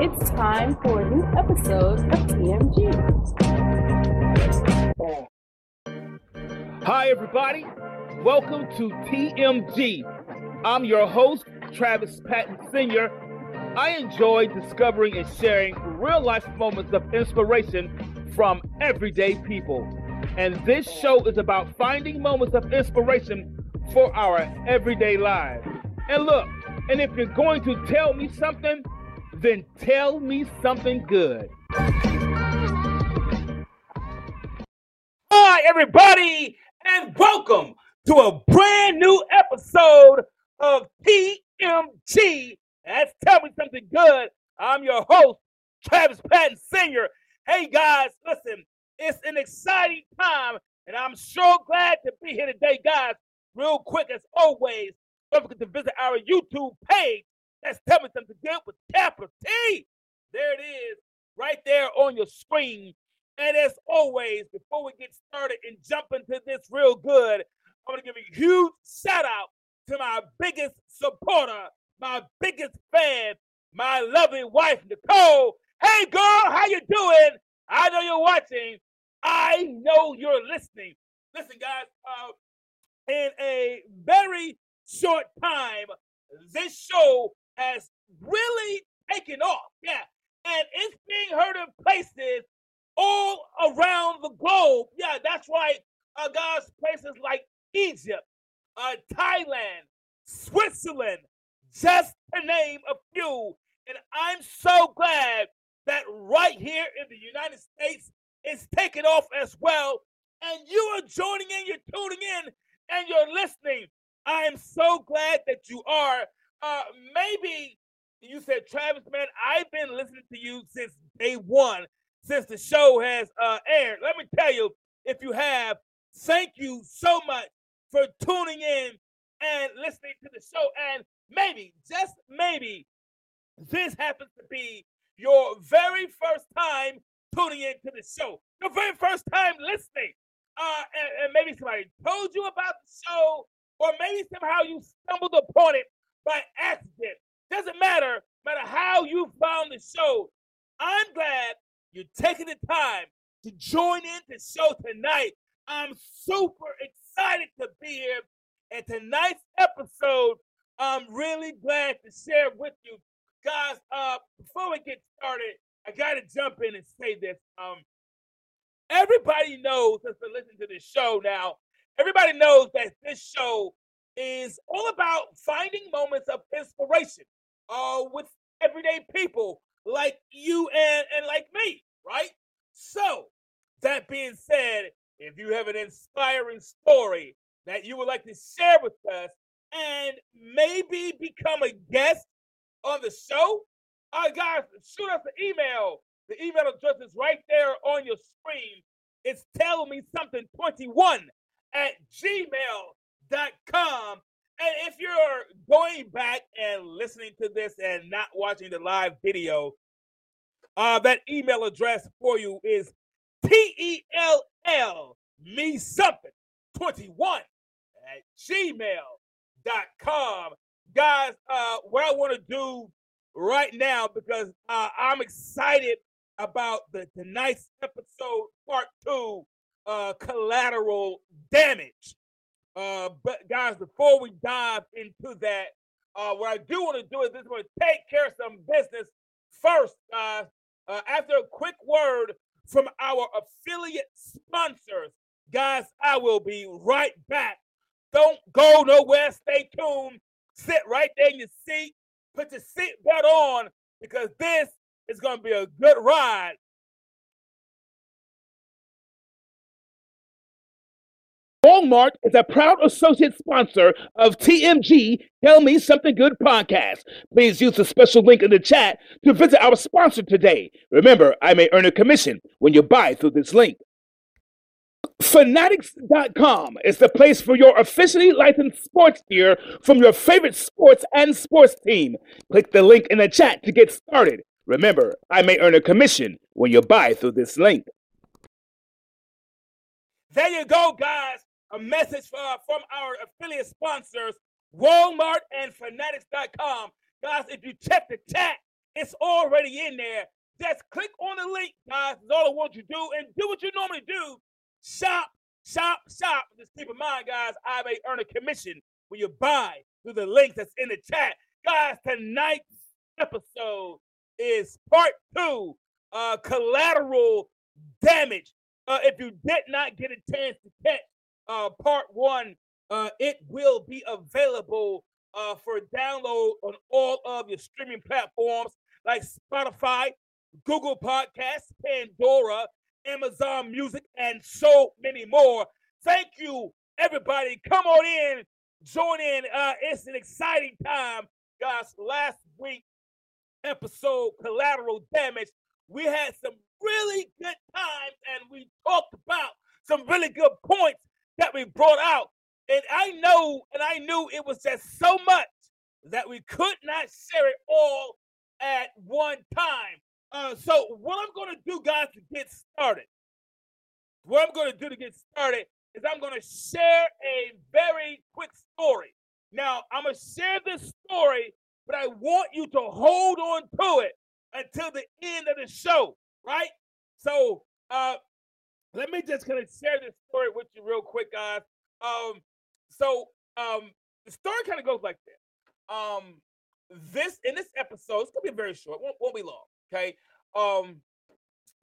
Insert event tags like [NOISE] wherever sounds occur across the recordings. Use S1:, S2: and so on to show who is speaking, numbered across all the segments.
S1: It's time for a new episode of TMG.
S2: Hi, everybody. Welcome to TMG. I'm your host, Travis Patton Sr. I enjoy discovering and sharing real life moments of inspiration from everyday people. And this show is about finding moments of inspiration for our everyday lives. And look, and if you're going to tell me something, then tell me something good. Hi, everybody, and welcome to a brand new episode of TMG. That's Tell Me Something Good. I'm your host, Travis Patton Sr. Hey, guys, listen, it's an exciting time, and I'm so glad to be here today, guys. Real quick, as always, don't forget to visit our YouTube page that's Something Good with capital T. There it is, right there on your screen. And as always, before we get started and jump into this real good, I want to give a huge shout out to my biggest supporter, my biggest fan, my lovely wife, Nicole. Hey, girl, how you doing? I know you're watching. I know you're listening. Listen, guys, uh, in a very short time, this show has really taken off. Yeah. And it's being heard in places all around the globe. Yeah, that's right. Uh, guys, places like Egypt, uh, Thailand, Switzerland, just to name a few. And I'm so glad that right here in the United States, it's taking off as well. And you are joining in, you're tuning in, and you're listening. I am so glad that you are uh, maybe you said, Travis, man, I've been listening to you since day one, since the show has uh, aired. Let me tell you, if you have, thank you so much for tuning in and listening to the show. And maybe, just maybe, this happens to be your very first time tuning into the show, your very first time listening. Uh, and, and maybe somebody told you about the show, or maybe somehow you stumbled upon it by accident. Doesn't matter, matter how you found the show. I'm glad you're taking the time to join in the show tonight. I'm super excited to be here. And tonight's episode, I'm really glad to share with you. Guys, uh, before we get started, I gotta jump in and say this. Um, everybody knows that's been listening to this show now. Everybody knows that this show is all about finding moments of inspiration uh, with everyday people like you and, and like me, right? So, that being said, if you have an inspiring story that you would like to share with us and maybe become a guest on the show, uh, guys, shoot us an email. The email address is right there on your screen. It's tell me something 21 at gmail com. And if you're going back and listening to this and not watching the live video, uh, that email address for you is T E L L me something 21 at gmail.com. Guys, uh, what I want to do right now, because uh, I'm excited about the tonight's episode, part two, uh, collateral damage. Uh, but guys, before we dive into that, uh, what I do want to do is this to take care of some business first, guys, uh, after a quick word from our affiliate sponsors, guys, I will be right back. Don't go nowhere. Stay tuned. Sit right there in your seat. Put your seatbelt on because this is going to be a good ride. Walmart is a proud associate sponsor of TMG Tell Me Something Good podcast. Please use the special link in the chat to visit our sponsor today. Remember, I may earn a commission when you buy through this link. Fanatics.com is the place for your officially licensed sports gear from your favorite sports and sports team. Click the link in the chat to get started. Remember, I may earn a commission when you buy through this link. There you go, guys a message from our affiliate sponsors, Walmart and Fanatics.com. Guys, if you check the chat, it's already in there. Just click on the link, guys. That's all I want you to do. And do what you normally do. Shop, shop, shop. Just keep in mind, guys, I may earn a commission when you buy through the link that's in the chat. Guys, tonight's episode is part two, uh, collateral damage. Uh, if you did not get a chance to catch uh, part one, uh, it will be available uh, for download on all of your streaming platforms like Spotify, Google Podcasts, Pandora, Amazon Music, and so many more. Thank you, everybody. Come on in, join in. Uh, it's an exciting time, guys. Last week episode, Collateral Damage, we had some really good times and we talked about some really good points that we brought out. And I know and I knew it was just so much that we could not share it all at one time. Uh, so what I'm going to do, guys, to get started, what I'm going to do to get started is I'm going to share a very quick story. Now, I'm going to share this story, but I want you to hold on to it until the end of the show, right? So, uh, let me just kind of share this story with you real quick, guys. Um, so um, the story kind of goes like this. Um, this in this episode, it's gonna be very short, won't, won't be long. Okay. Um,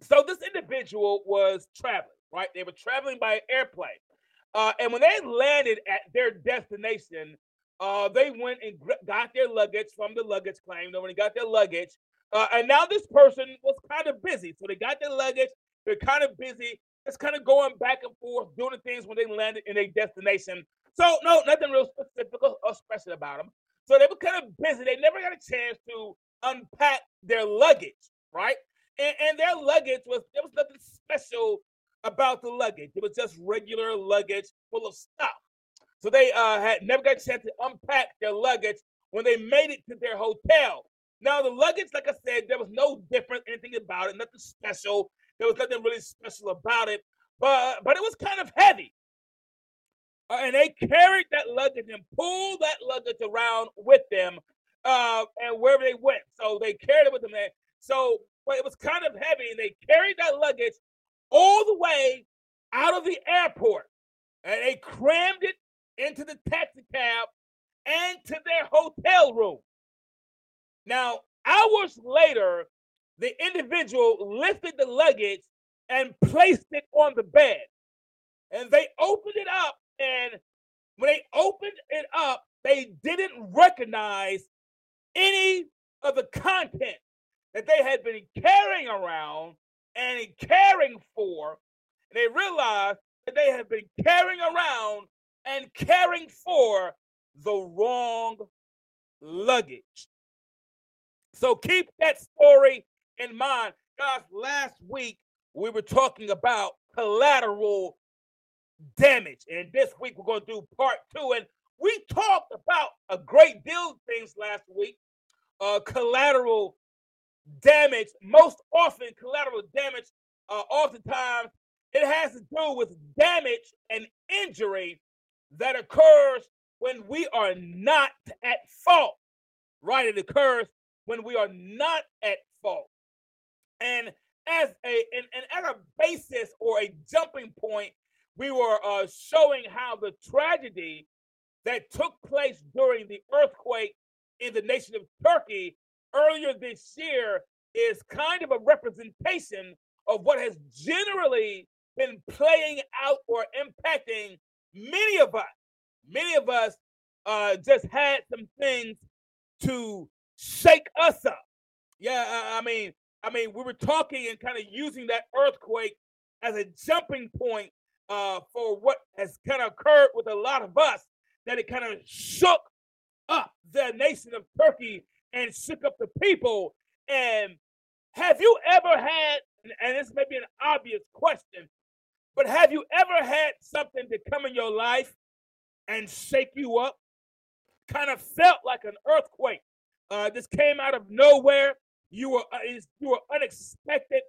S2: so this individual was traveling, right? They were traveling by airplane. Uh, and when they landed at their destination, uh, they went and got their luggage from the luggage claim. They when they got their luggage, uh, and now this person was kind of busy, so they got their luggage. They're kind of busy just kind of going back and forth, doing the things when they landed in their destination. So no, nothing real specific or special about them. So they were kind of busy. They never got a chance to unpack their luggage, right? And, and their luggage was there was nothing special about the luggage. It was just regular luggage full of stuff. So they uh, had never got a chance to unpack their luggage when they made it to their hotel. Now the luggage, like I said, there was no different anything about it, nothing special. There was nothing really special about it, but but it was kind of heavy. Uh, and they carried that luggage and pulled that luggage around with them, uh, and wherever they went. So they carried it with them. There. So but it was kind of heavy, and they carried that luggage all the way out of the airport, and they crammed it into the taxi cab and to their hotel room. Now, hours later, the individual lifted the luggage and placed it on the bed. And they opened it up, and when they opened it up, they didn't recognize any of the content that they had been carrying around and caring for. And they realized that they had been carrying around and caring for the wrong luggage. So keep that story in mind. Guys, last week we were talking about collateral damage. And this week we're going to do part two. And we talked about a great deal of things last week. Uh, collateral damage, most often collateral damage, uh, oftentimes it has to do with damage and injury that occurs when we are not at fault. Right? It occurs when we are not at fault. And as a and, and as a basis or a jumping point, we were uh, showing how the tragedy that took place during the earthquake in the nation of Turkey earlier this year is kind of a representation of what has generally been playing out or impacting many of us. Many of us uh, just had some things to shake us up. Yeah, I, I mean, I mean, we were talking and kind of using that earthquake as a jumping point uh, for what has kind of occurred with a lot of us. That it kind of shook up the nation of Turkey and shook up the people. And have you ever had, and this may be an obvious question, but have you ever had something to come in your life and shake you up? Kind of felt like an earthquake. Uh, this came out of nowhere. You were uh, you were unexpected.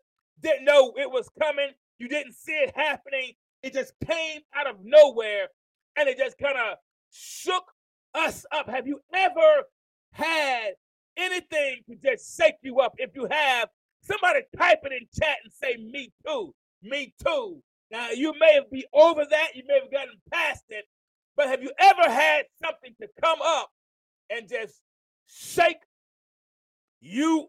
S2: Didn't know it was coming. You didn't see it happening. It just came out of nowhere, and it just kind of shook us up. Have you ever had anything to just shake you up? If you have, somebody type it in chat and say, Me too. Me too. Now, you may have be over that, you may have gotten past it, but have you ever had something to come up and just shake you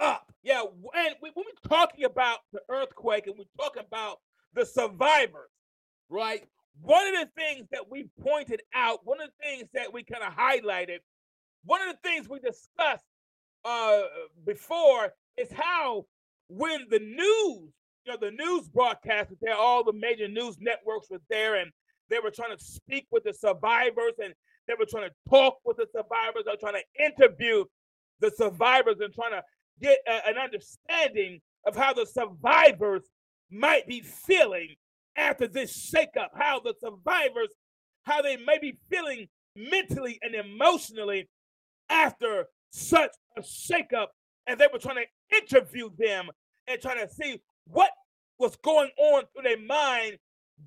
S2: up? Yeah, and when we're talking about the earthquake and we're talking about the survivors, right? One of the things that we pointed out, one of the things that we kind of highlighted, one of the things we discussed uh, before is how when the news, you know, the news broadcast was there, all the major news networks were there, and they were trying to speak with the survivors, and they were trying to talk with the survivors, were trying to interview the survivors and trying to get a, an understanding of how the survivors might be feeling after this shakeup, how the survivors, how they may be feeling mentally and emotionally after such a shakeup. And they were trying to interview them and trying to see what was going on through their mind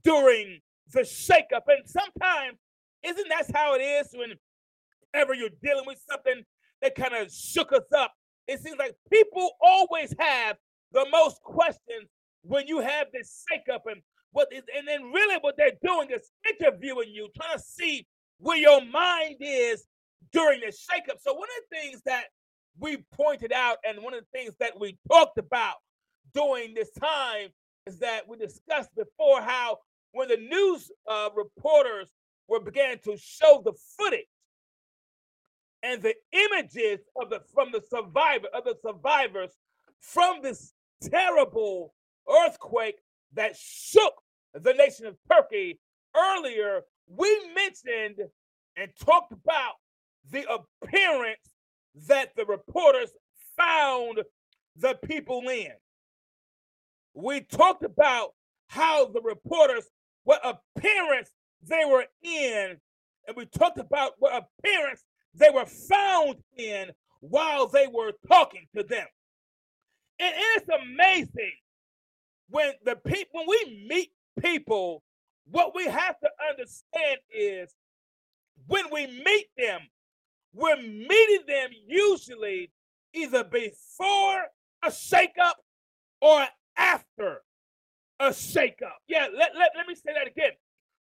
S2: during the shakeup. And sometimes, isn't that how it is whenever you're dealing with something that kind of shook us up? It seems like people always have the most questions when you have this shakeup and what is, and then really what they're doing is interviewing you, trying to see where your mind is during the shakeup. So one of the things that we pointed out and one of the things that we talked about during this time is that we discussed before how when the news uh, reporters were began to show the footage and the images of the from the survivor of the survivors from this terrible earthquake that shook the nation of Turkey earlier, we mentioned and talked about the appearance that the reporters found the people in. We talked about how the reporters, what appearance they were in, and we talked about what appearance they were found in while they were talking to them. And it's amazing when the people when we meet people, what we have to understand is when we meet them, we're meeting them usually either before a shakeup or after a shakeup. Yeah, let, let, let me say that again.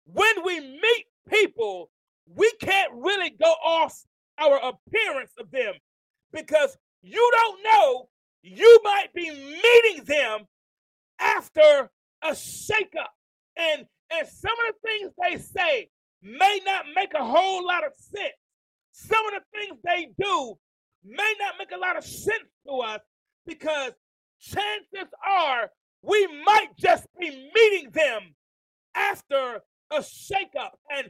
S2: When we meet people, we can't really go off our appearance of them because you don't know you might be meeting them after a shakeup. And and some of the things they say may not make a whole lot of sense. Some of the things they do may not make a lot of sense to us because chances are we might just be meeting them after a shakeup. And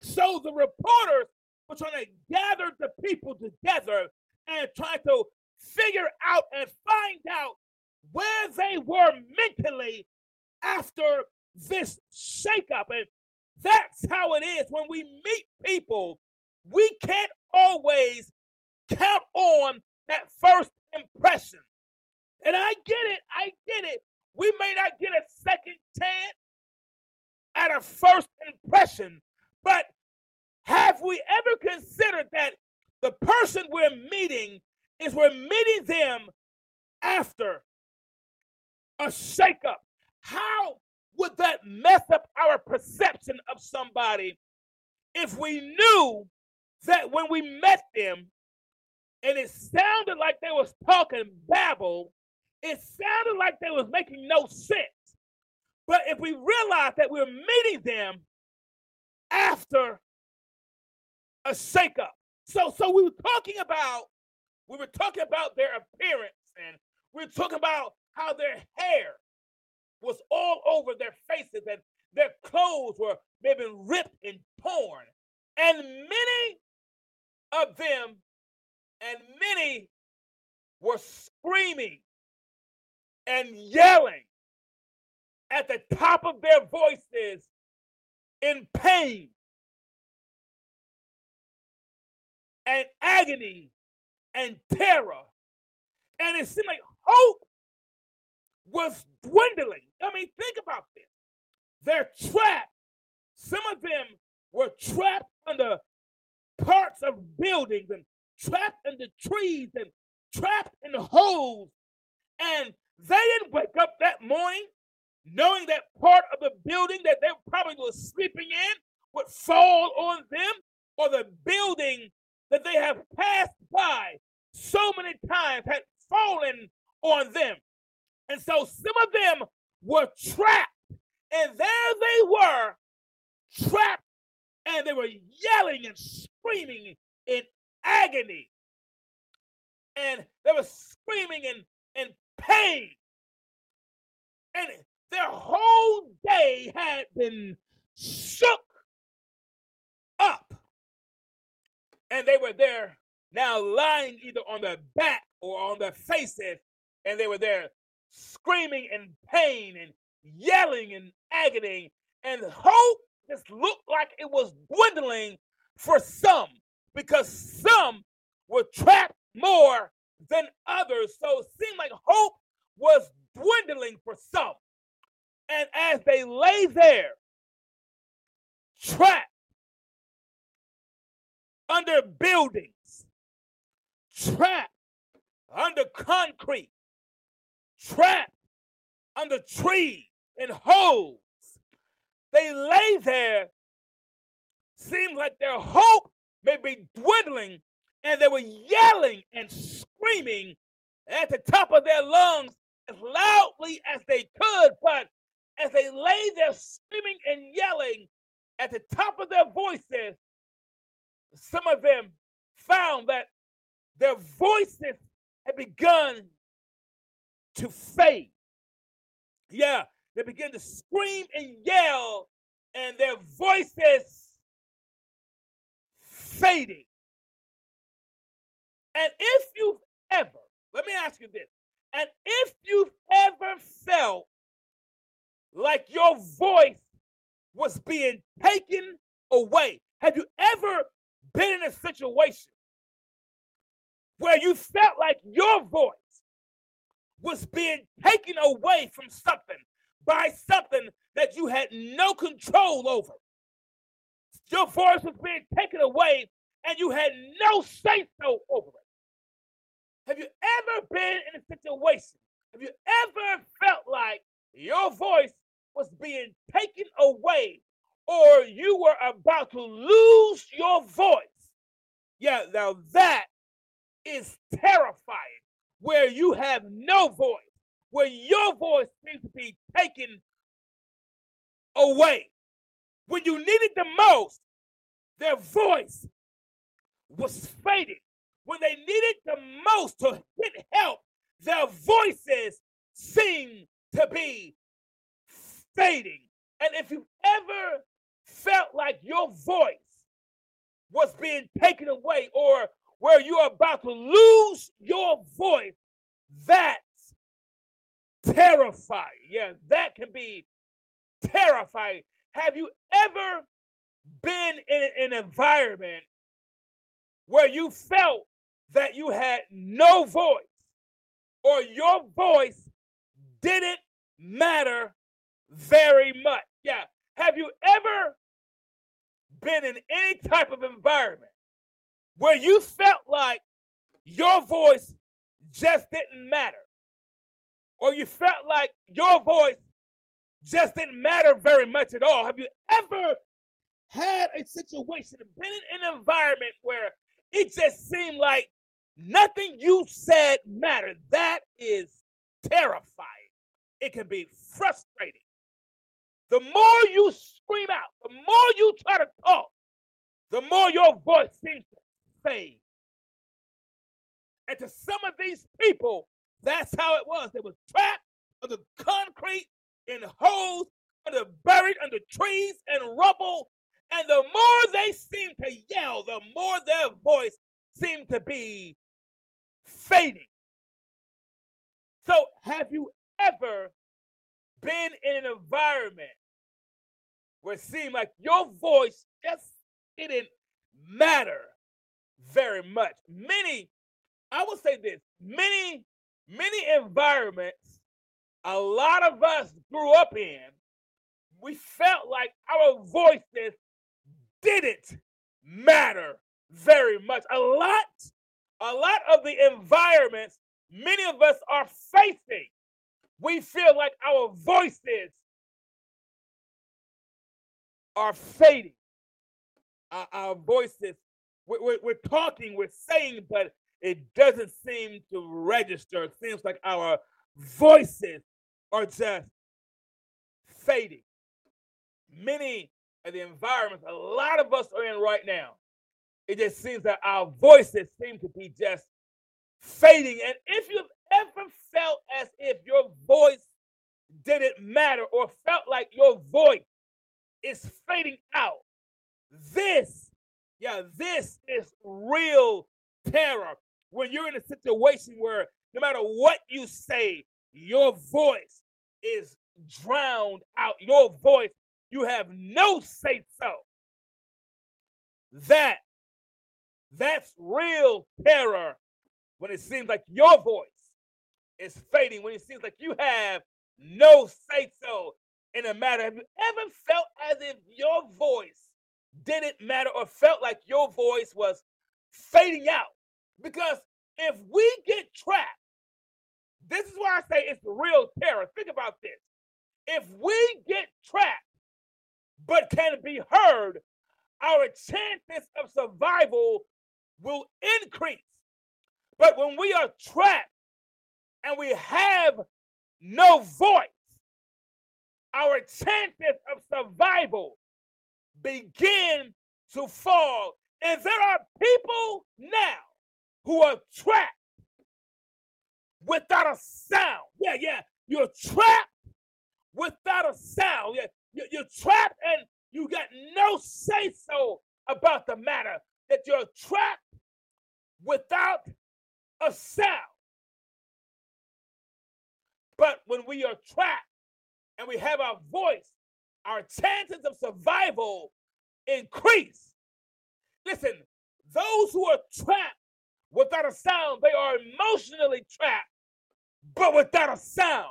S2: so the reporters were trying to gather the people together and try to figure out and find out where they were mentally after this shakeup. And that's how it is when we meet people. We can't always count on that first impression. And I get it. I get it. We may not get a second chance at a first impression, but have we ever considered that the person we're meeting is we're meeting them after a shakeup? How would that mess up our perception of somebody if we knew that when we met them, and it sounded like they was talking babble. It sounded like they was making no sense. But if we realize that we're meeting them after a shakeup, so so we were talking about we were talking about their appearance and we were talking about how their hair was all over their faces and their clothes were maybe ripped and torn. And many of them and many were screaming and yelling at the top of their voices in pain and agony and terror. And it seemed like hope was dwindling. I mean, think about this. They're trapped. Some of them were trapped under parts of buildings and trapped in the trees and trapped in the holes. And they didn't wake up that morning knowing that part of the building that they probably were sleeping in would fall on them or the building that they have passed by so many times had fallen on them. And so some of them were trapped, and there they were, trapped, and they were yelling and screaming in agony. And they were screaming in, in pain. And their whole day had been shook And they were there now lying either on their back or on their faces, and they were there screaming in pain and yelling in agony. And hope just looked like it was dwindling for some because some were trapped more than others. So it seemed like hope was dwindling for some. And as they lay there, trapped under buildings, trapped under concrete, trapped under trees and holes, they lay there. Seems like their hope may be dwindling, and they were yelling and screaming at the top of their lungs as loudly as they could, but as they lay there screaming and yelling at the top of their voices, some of them found that their voices had begun to fade. Yeah, they began to scream and yell, and their voices fading. And if you've ever, let me ask you this, and if you've ever felt like your voice was being taken away. Have you ever been in a situation where you felt like your voice was being taken away from something by something that you had no control over? Your voice was being taken away and you had no say so over it. Have you ever been in a situation? Have you ever felt like your voice was being taken away or you were about to lose your voice. Yeah, now that is terrifying where you have no voice, where your voice seems to be taken away. When you needed the most, their voice was fading. When they needed the most to get help, their voices seemed to be fading. And if you ever felt like your voice was being taken away or where you're about to lose your voice, that's terrifying. Yeah, that can be terrifying. Have you ever been in an environment where you felt that you had no voice or your voice didn't matter very much. Yeah. Have you ever been in any type of environment where you felt like your voice just didn't matter? Or you felt like your voice just didn't matter very much at all? Have you ever had a situation, been in an environment where it just seemed like nothing you said mattered. That is terrifying. It can be frustrating. The more you scream out, the more you try to talk, the more your voice seems to fade. And to some of these people, that's how it was. They were trapped under concrete, in holes, under buried under trees and rubble. And the more they seemed to yell, the more their voice seemed to be fading. So, have you ever been in an environment where it seemed like your voice just didn't matter very much? Many, I will say this, many, many environments a lot of us grew up in, we felt like our voices didn't matter very much. A lot, a lot of the environments many of us are facing, we feel like our voices are fading. Our, our voices, we're, we're, talking, we're saying, but it doesn't seem to register. It seems like our voices are just fading. Many of the environments a lot of us are in right now, it just seems that our voices seem to be just fading. And if you've ever felt as if your voice didn't matter or felt like your voice is fading out, this, yeah, this is real terror. When you're in a situation where no matter what you say, your voice is drowned out. Your voice, you have no say so. That, that's real terror when it seems like your voice is fading, when it seems like you have no say so in a matter. Have you ever felt as if your voice didn't matter or felt like your voice was fading out? Because if we get trapped this is why I say it's real terror. Think about this. If we get trapped but can be heard, our chances of survival will increase. But when we are trapped and we have no voice, our chances of survival begin to fall. And there are people now who are trapped without a sound. Yeah, yeah. You're trapped without a sound. Yeah, you're trapped and you got no say so about the matter. That you're trapped without a sound. But when we are trapped and we have our voice, our chances of survival increase. Listen, those who are trapped without a sound, they are emotionally trapped but without a sound,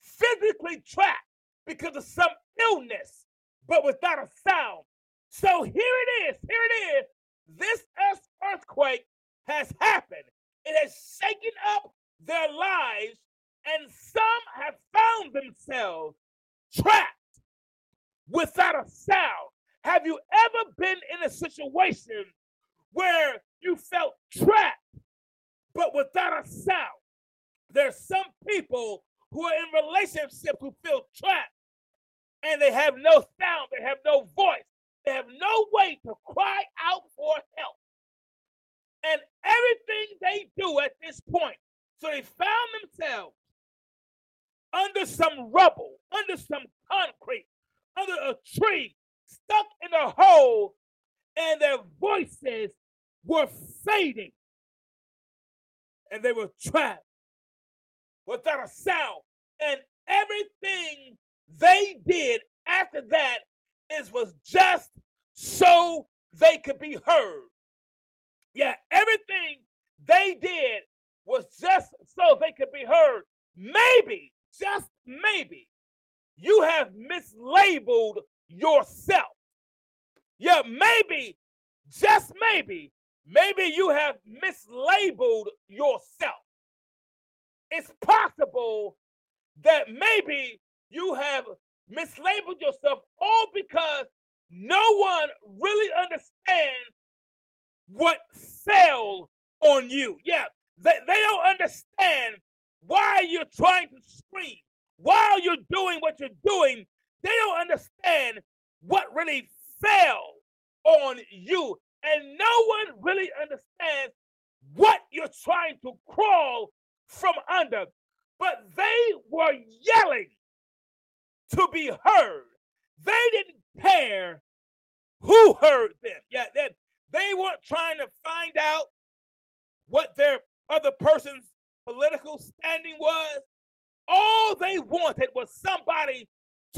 S2: physically trapped because of some illness, but without a sound. So here it is, here it is. This earthquake has happened. It has shaken up their lives, and some have found themselves trapped without a sound. Have you ever been in a situation where you felt trapped, but without a sound? There's some people who are in relationships who feel trapped and they have no sound, they have no voice, they have no way to cry out for help. And everything they do at this point, so they found themselves under some rubble, under some concrete, under a tree, stuck in a hole, and their voices were fading. And they were trapped without a sound. And everything they did after that is was just so they could be heard. Yeah, everything they did was just so they could be heard. Maybe, just maybe, you have mislabeled yourself. Yeah, maybe, just maybe, maybe you have mislabeled yourself it's possible that maybe you have mislabeled yourself all because no one really understands what fail on you. Yeah, they, they don't understand why you're trying to scream, while you're doing what you're doing. They don't understand what really fell on you. And no one really understands what you're trying to crawl from under. But they were yelling to be heard. They didn't care who heard them. Yeah, they, they weren't trying to find out what their other person's political standing was. All they wanted was somebody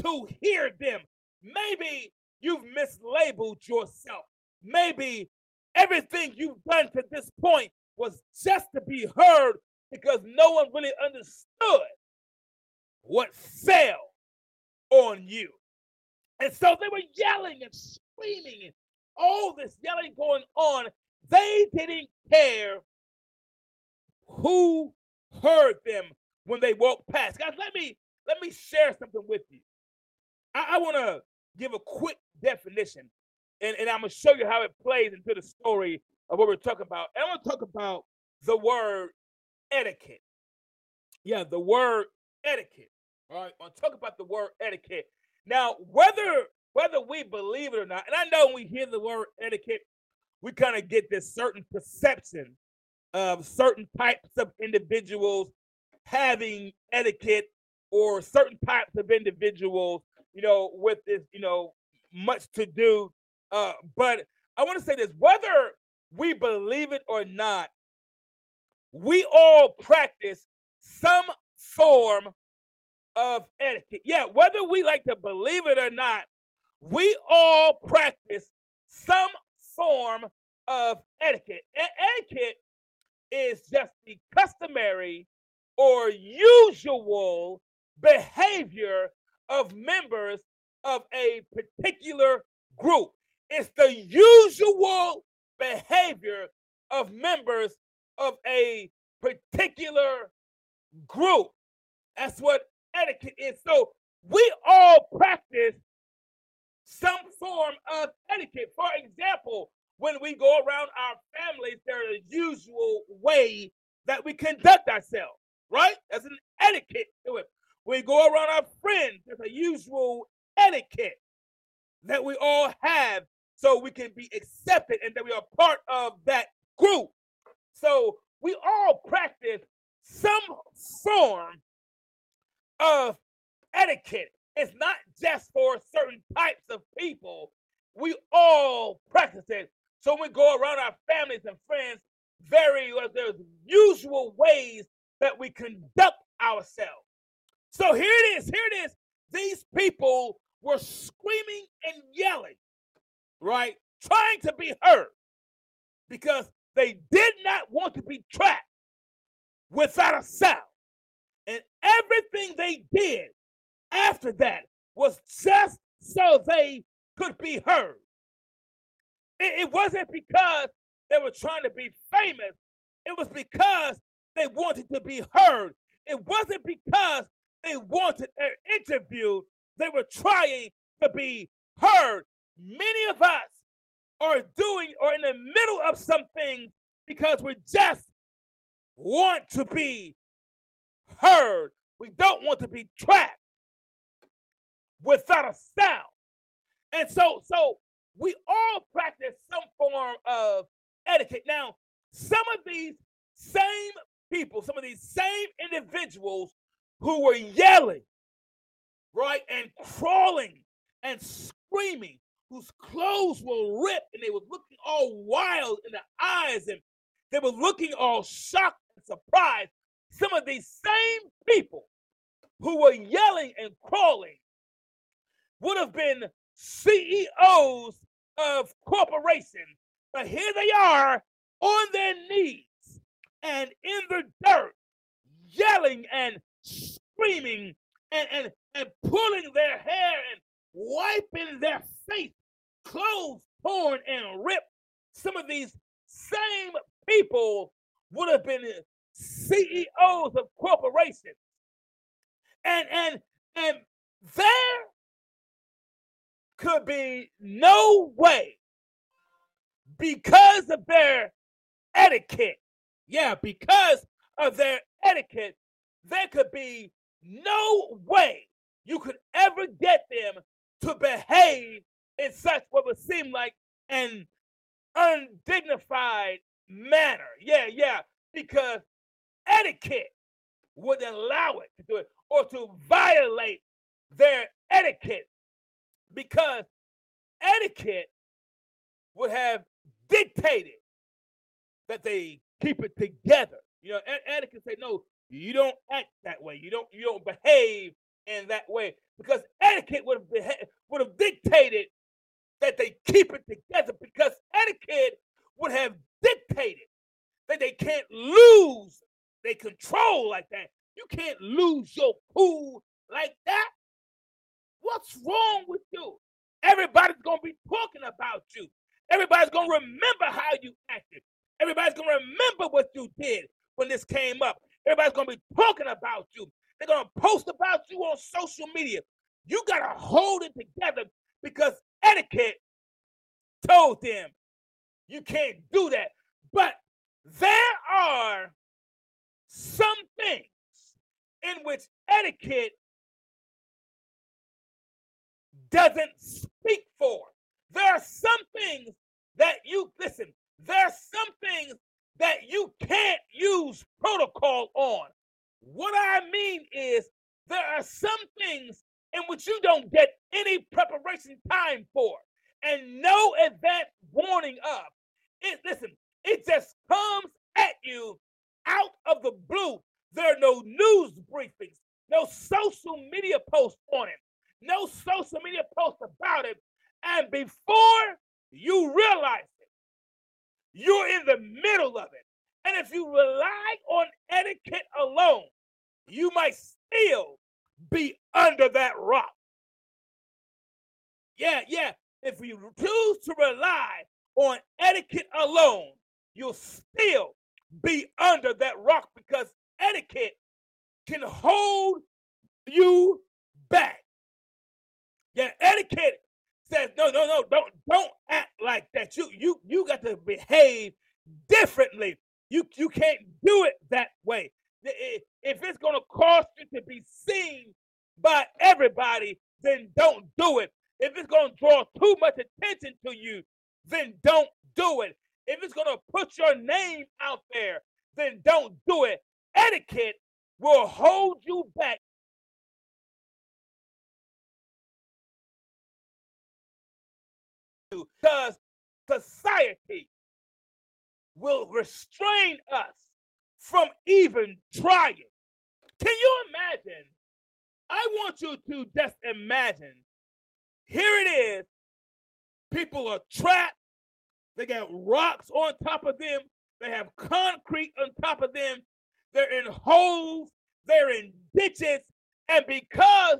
S2: to hear them. Maybe you've mislabeled yourself. Maybe everything you've done to this point was just to be heard because no one really understood what fell on you. And so they were yelling and screaming and all this yelling going on. They didn't care who heard them when they walk past. Guys, let me let me share something with you. I, I want to give a quick definition, and, and I'm gonna show you how it plays into the story of what we're talking about. And I want to talk about the word etiquette. Yeah, the word etiquette. All right, I'll talk about the word etiquette. Now, whether whether we believe it or not, and I know when we hear the word etiquette, we kind of get this certain perception of certain types of individuals having etiquette or certain types of individuals, you know, with this, you know, much to do. Uh, but I want to say this whether we believe it or not, we all practice some form of etiquette. Yeah, whether we like to believe it or not, we all practice some form of etiquette. E- etiquette is just the customary or usual behavior of members of a particular group. It's the usual behavior of members of a particular group. That's what etiquette is. So we all practice some form of etiquette. For example, when we go around our families, there's a usual way that we conduct ourselves, right? There's an etiquette to it. We go around our friends, there's a usual etiquette that we all have so we can be accepted and that we are part of that group. So we all practice some form of etiquette. It's not just for certain types of people. We all practice it. So we go around our families and friends, very uh, there's usual ways that we conduct ourselves. So here it is. Here it is. These people were screaming and yelling, right? Trying to be heard because they did not want to be trapped without a sound. And everything they did after that was just so they could be heard. It, it wasn't because they were trying to be famous, it was because they wanted to be heard. It wasn't because they wanted an interview, they were trying to be heard. Many of us are doing or in the middle of something because we just want to be heard. We don't want to be trapped without a sound. And so, so we all practice some form of etiquette. Now, some of these same people, some of these same individuals who were yelling, right, and crawling and screaming, whose clothes were ripped and they were looking all wild in the eyes and they were looking all shocked and surprised. Some of these same people who were yelling and crawling would have been CEOs of corporations. But here they are on their knees and in the dirt, yelling and screaming and, and, and pulling their hair and wiping their face, clothes torn and ripped. Some of these same people would have been CEOs of corporations. And and and there could be no way because of their etiquette Yeah, because of their etiquette, there could be no way you could ever get them to behave in such what would seem like an undignified manner. Yeah, yeah, because etiquette would allow it to do it or to violate their etiquette because etiquette would have dictated that they keep it together. You know, etiquette say, no, you don't act that way. You don't you don't behave in that way because etiquette would have beha- would have dictated that they keep it together because etiquette would have dictated that they can't lose they control like that. You can't lose your cool like that. What's wrong with you? Everybody's gonna be talking about you. Everybody's gonna remember how you acted. Everybody's gonna remember what you did when this came up. Everybody's gonna be talking about you. They're gonna post about you on social media. You gotta hold it together because etiquette told them you can't do that. But there are some things in which etiquette doesn't speak for. There are some things that you listen, there are some things that you can't use protocol on. What I mean is, there are some things in which you don't get any preparation time for and no advance warning of. It listen, it just comes at you out of the blue. There are no news briefings, no social media posts on it, no social media posts about it. And before you realize you're in the middle of it. And if you rely on etiquette alone, you might still be under that rock. Yeah, yeah. If you choose to rely on etiquette alone, you'll still be under that rock because etiquette can hold you back. Yeah, etiquette says no, no, no, don't don't act like that. You you you got to behave differently. You you can't do it that way. If it's to cost you to be seen by everybody, then don't do it. If it's to draw too much attention to you, then don't do it. If it's to put your name out there, then don't do it. Etiquette will hold you back. Because society will restrain us from even trying. Can you imagine? I want you to just imagine. Here it is. People are trapped they got rocks on top of them. They have concrete on top of them. They're in holes. They're in ditches. And because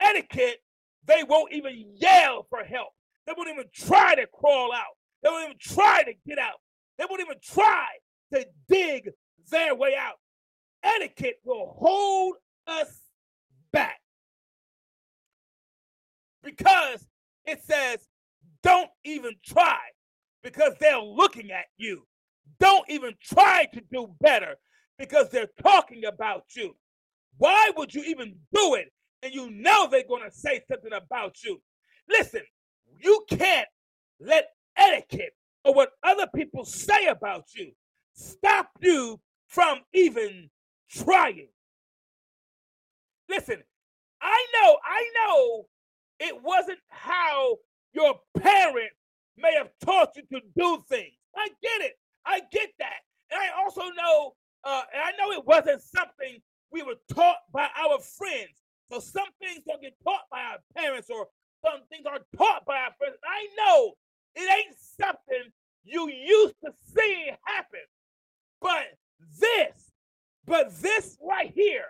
S2: etiquette, they won't even yell for help. They won't even try to crawl out. They won't even try to get out. They won't even try to dig their way out. Etiquette will hold us back because it says, don't even try because they're looking at you. Don't even try to do better because they're talking about you. Why would you even do it? And you know they're going to say something about you. Listen, you can't let etiquette or what other people say about you stop you from even trying. Listen, I know, I know it wasn't how your parents may have taught you to do things. I get it. I get that. And I also know, uh, and I know it wasn't something we were taught by our friends. So some things don't get taught by our parents, or some things are taught by our friends. I know it ain't something you used to see happen. But this, but this right here,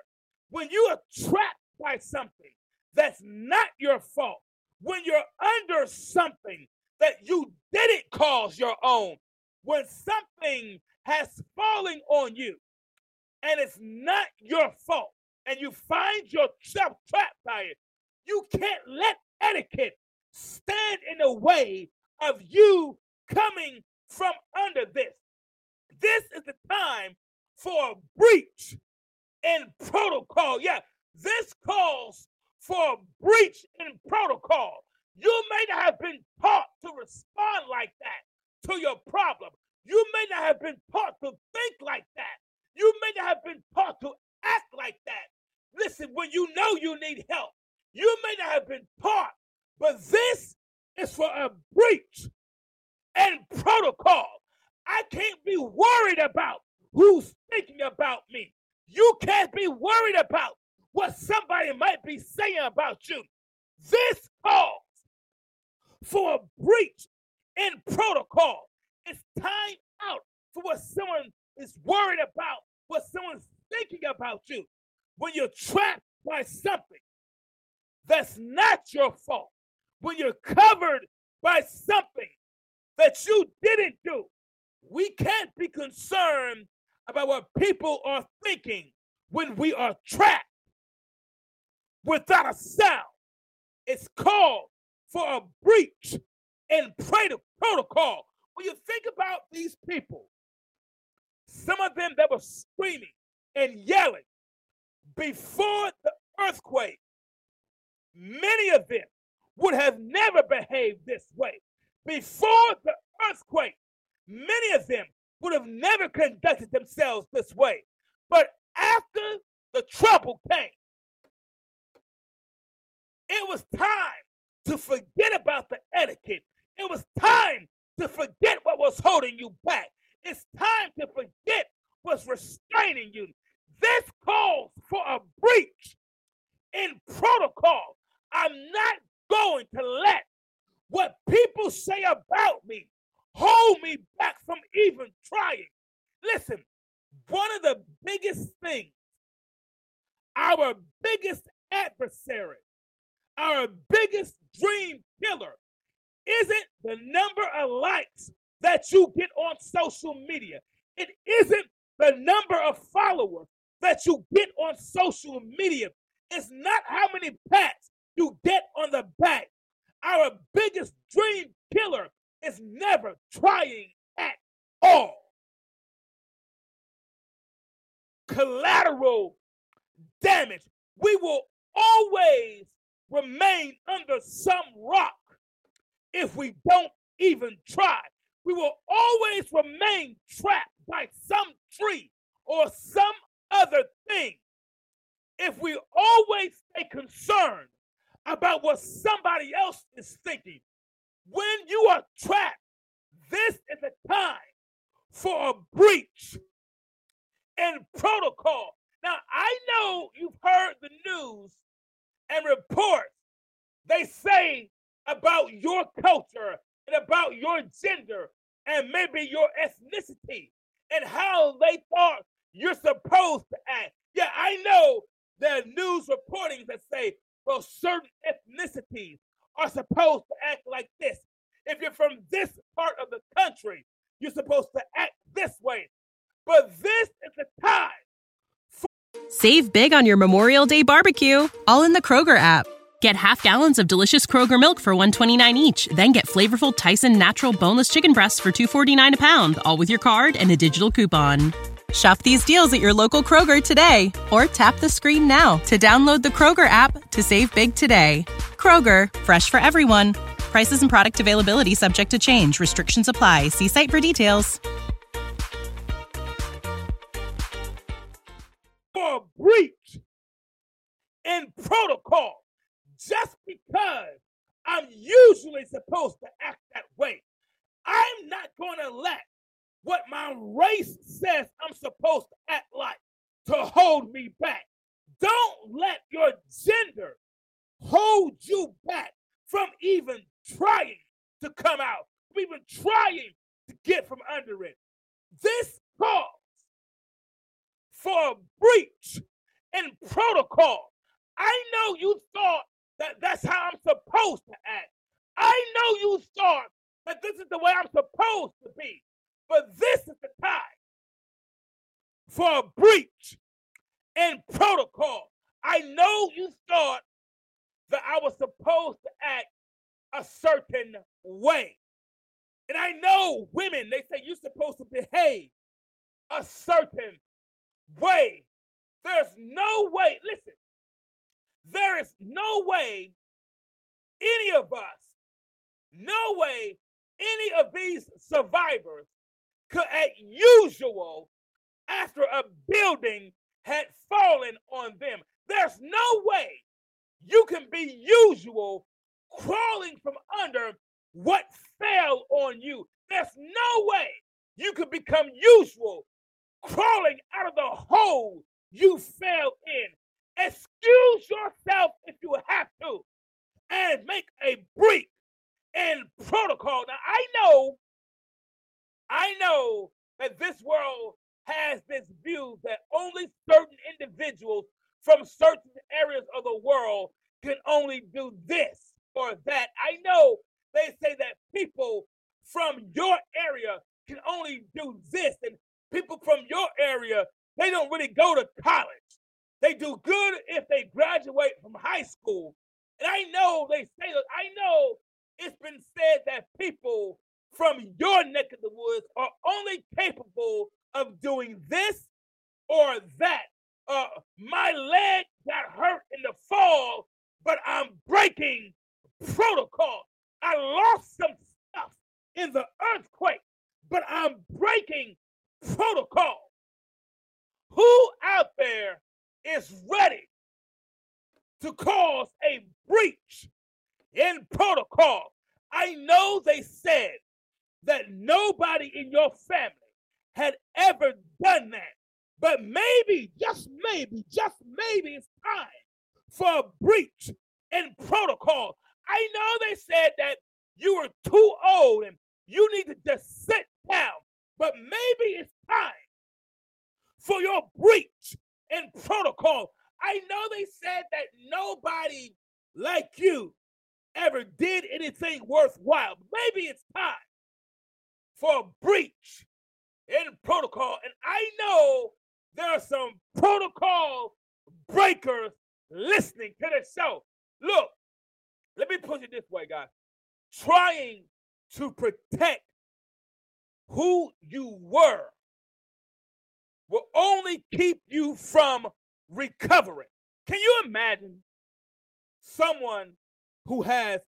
S2: when you are trapped by something that's not your fault, when you're under something that you didn't cause your own. When something has fallen on you and it's not your fault, and you find yourself trapped by it, you can't let etiquette stand in the way of you coming from under this. this is the time for a breach in protocol. Yeah, this calls for a breach in protocol. You may not have been taught to respond like that to your problem. You may not have been taught to think like that. You may not have been taught to act like that. Listen, when you know you need help, you may not have been taught, but this is for a breach and protocol. I can't be worried about who's thinking about me. You can't be worried about what somebody might be saying about you. This calls for a breach in protocol. It's time out for what someone is worried about, what someone's thinking about you. When you're trapped by something that's not your fault, when you're covered by something that you didn't do, we can't be concerned about what people are thinking when we are trapped without a sound. It's called for a breach in protocol. When you think about these people, some of them that were screaming and yelling before the earthquake, many of them would have never behaved this way. Before the earthquake, many of them would have never conducted themselves this way. But after the trouble came, it was time to forget about the etiquette. It was time to forget what was holding you back. It's time to forget what's restraining you. This calls for a breach in protocol. I'm not going to let what people say about me hold me back from even trying. Listen, one of the biggest things, our biggest adversary, our biggest dream killer isn't the number of likes that you get on social media. It isn't the number of followers that you get on social media. It's not how many pats you get on the back. Our biggest dream killer is never trying at all. Collateral damage. We will always remain under some rock if we don't even try. We will always remain trapped by some tree or some other thing if we always stay concerned about what somebody else is thinking. When you are trapped, this is a time for a breach in protocol. Now, I know you've heard the news and reports. They say about your culture and about your gender and maybe your ethnicity and how they thought you're supposed to act. Yeah, I know there are news reporting that say, well, certain ethnicities are supposed to act like this. If you're from this part of the country, you're supposed to act this way. But this is the time.
S3: For- Save big on your Memorial Day barbecue, all in the Kroger app. Get half gallons of delicious Kroger milk for 129 each, then get flavorful Tyson natural boneless chicken breasts for 249 a pound, all with your card and a digital coupon. Shop these deals at your local Kroger today or tap the screen now to download the Kroger app to save big today. Kroger, fresh for everyone. Prices and product availability subject to change. Restrictions apply. See site for details.
S2: For a breach in protocol, just because I'm usually supposed to act that way, I'm not going to let what my race says I'm supposed to act like to hold me back. Don't let your gender hold you back from even trying to come out, even trying to get from under it. This calls for a breach in protocol. I know you thought that that's how I'm supposed to act. I know you thought that this is the way I'm supposed to be. But this is the time for a breach in protocol. I know you thought that I was supposed to act a certain way. And I know women, they say you're supposed to behave a certain way. There's no way, listen, there is no way any of us, no way any of these survivors could, at usual, after a building had fallen on them. There's no way you can be usual crawling from under what fell on you. There's no way you could become usual crawling out of the hole you fell in. Excuse yourself if you have to and make a break in protocol. Now, I know, I know that this world has this view that only certain individuals from certain areas of the world can only do this or that. I know they say that people from your area can only do this, and people from your area, they don't really go to college. They do good if they graduate from high school. And I know they say that, I know it's been said that people from your neck of the woods are only capable of doing this or that. Uh, my leg got hurt in the fall, but I'm breaking protocol. I lost some stuff in the earthquake, but I'm breaking protocol. Who out there is ready to cause a breach in protocol? I know they said that nobody in your family had ever done that. But maybe, just maybe, just maybe it's time for a breach in protocol. I know they said that you were too old and you need to just sit down, but maybe it's time for your breach in protocol. I know they said that nobody like you ever did anything worthwhile. Maybe it's time for a breach in protocol. And I know there are some protocol breakers listening to the show. Look, let me put it this way, guys. Trying to protect who you were will only keep you from recovering. Can you imagine someone who has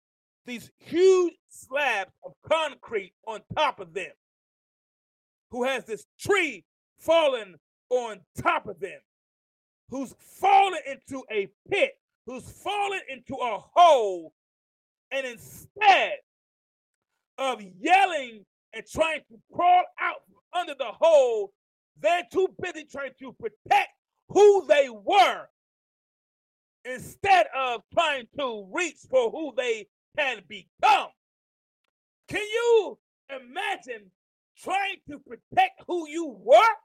S2: these huge slabs of concrete on top of them, who has this tree falling on top of them, who's fallen into a pit, who's fallen into a hole, and instead of yelling and trying to crawl out under the hole, they're too busy trying to protect who they were instead of trying to reach for who they can become. Can you imagine trying to protect who you were?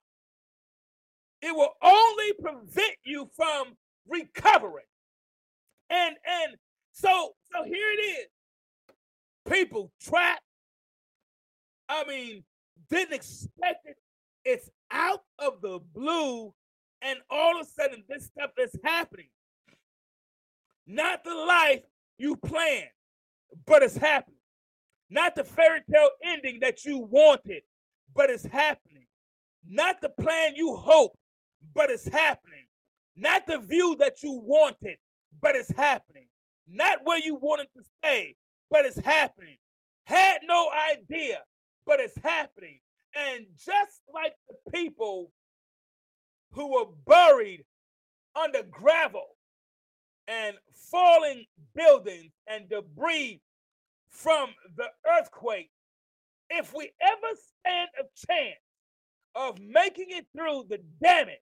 S2: It will only prevent you from recovering. And and so so here it is. People trapped. I mean, didn't expect it. It's out of the blue, and all of a sudden, this stuff is happening. Not the life you planned, but it's happening. Not the fairy tale ending that you wanted, but it's happening. Not the plan you hoped, but it's happening. Not the view that you wanted, but it's happening. Not where you wanted to stay, but it's happening. Had no idea, but it's happening. And just like the people who were buried under gravel and falling buildings and debris from the earthquake, if we ever stand a chance of making it through the damage,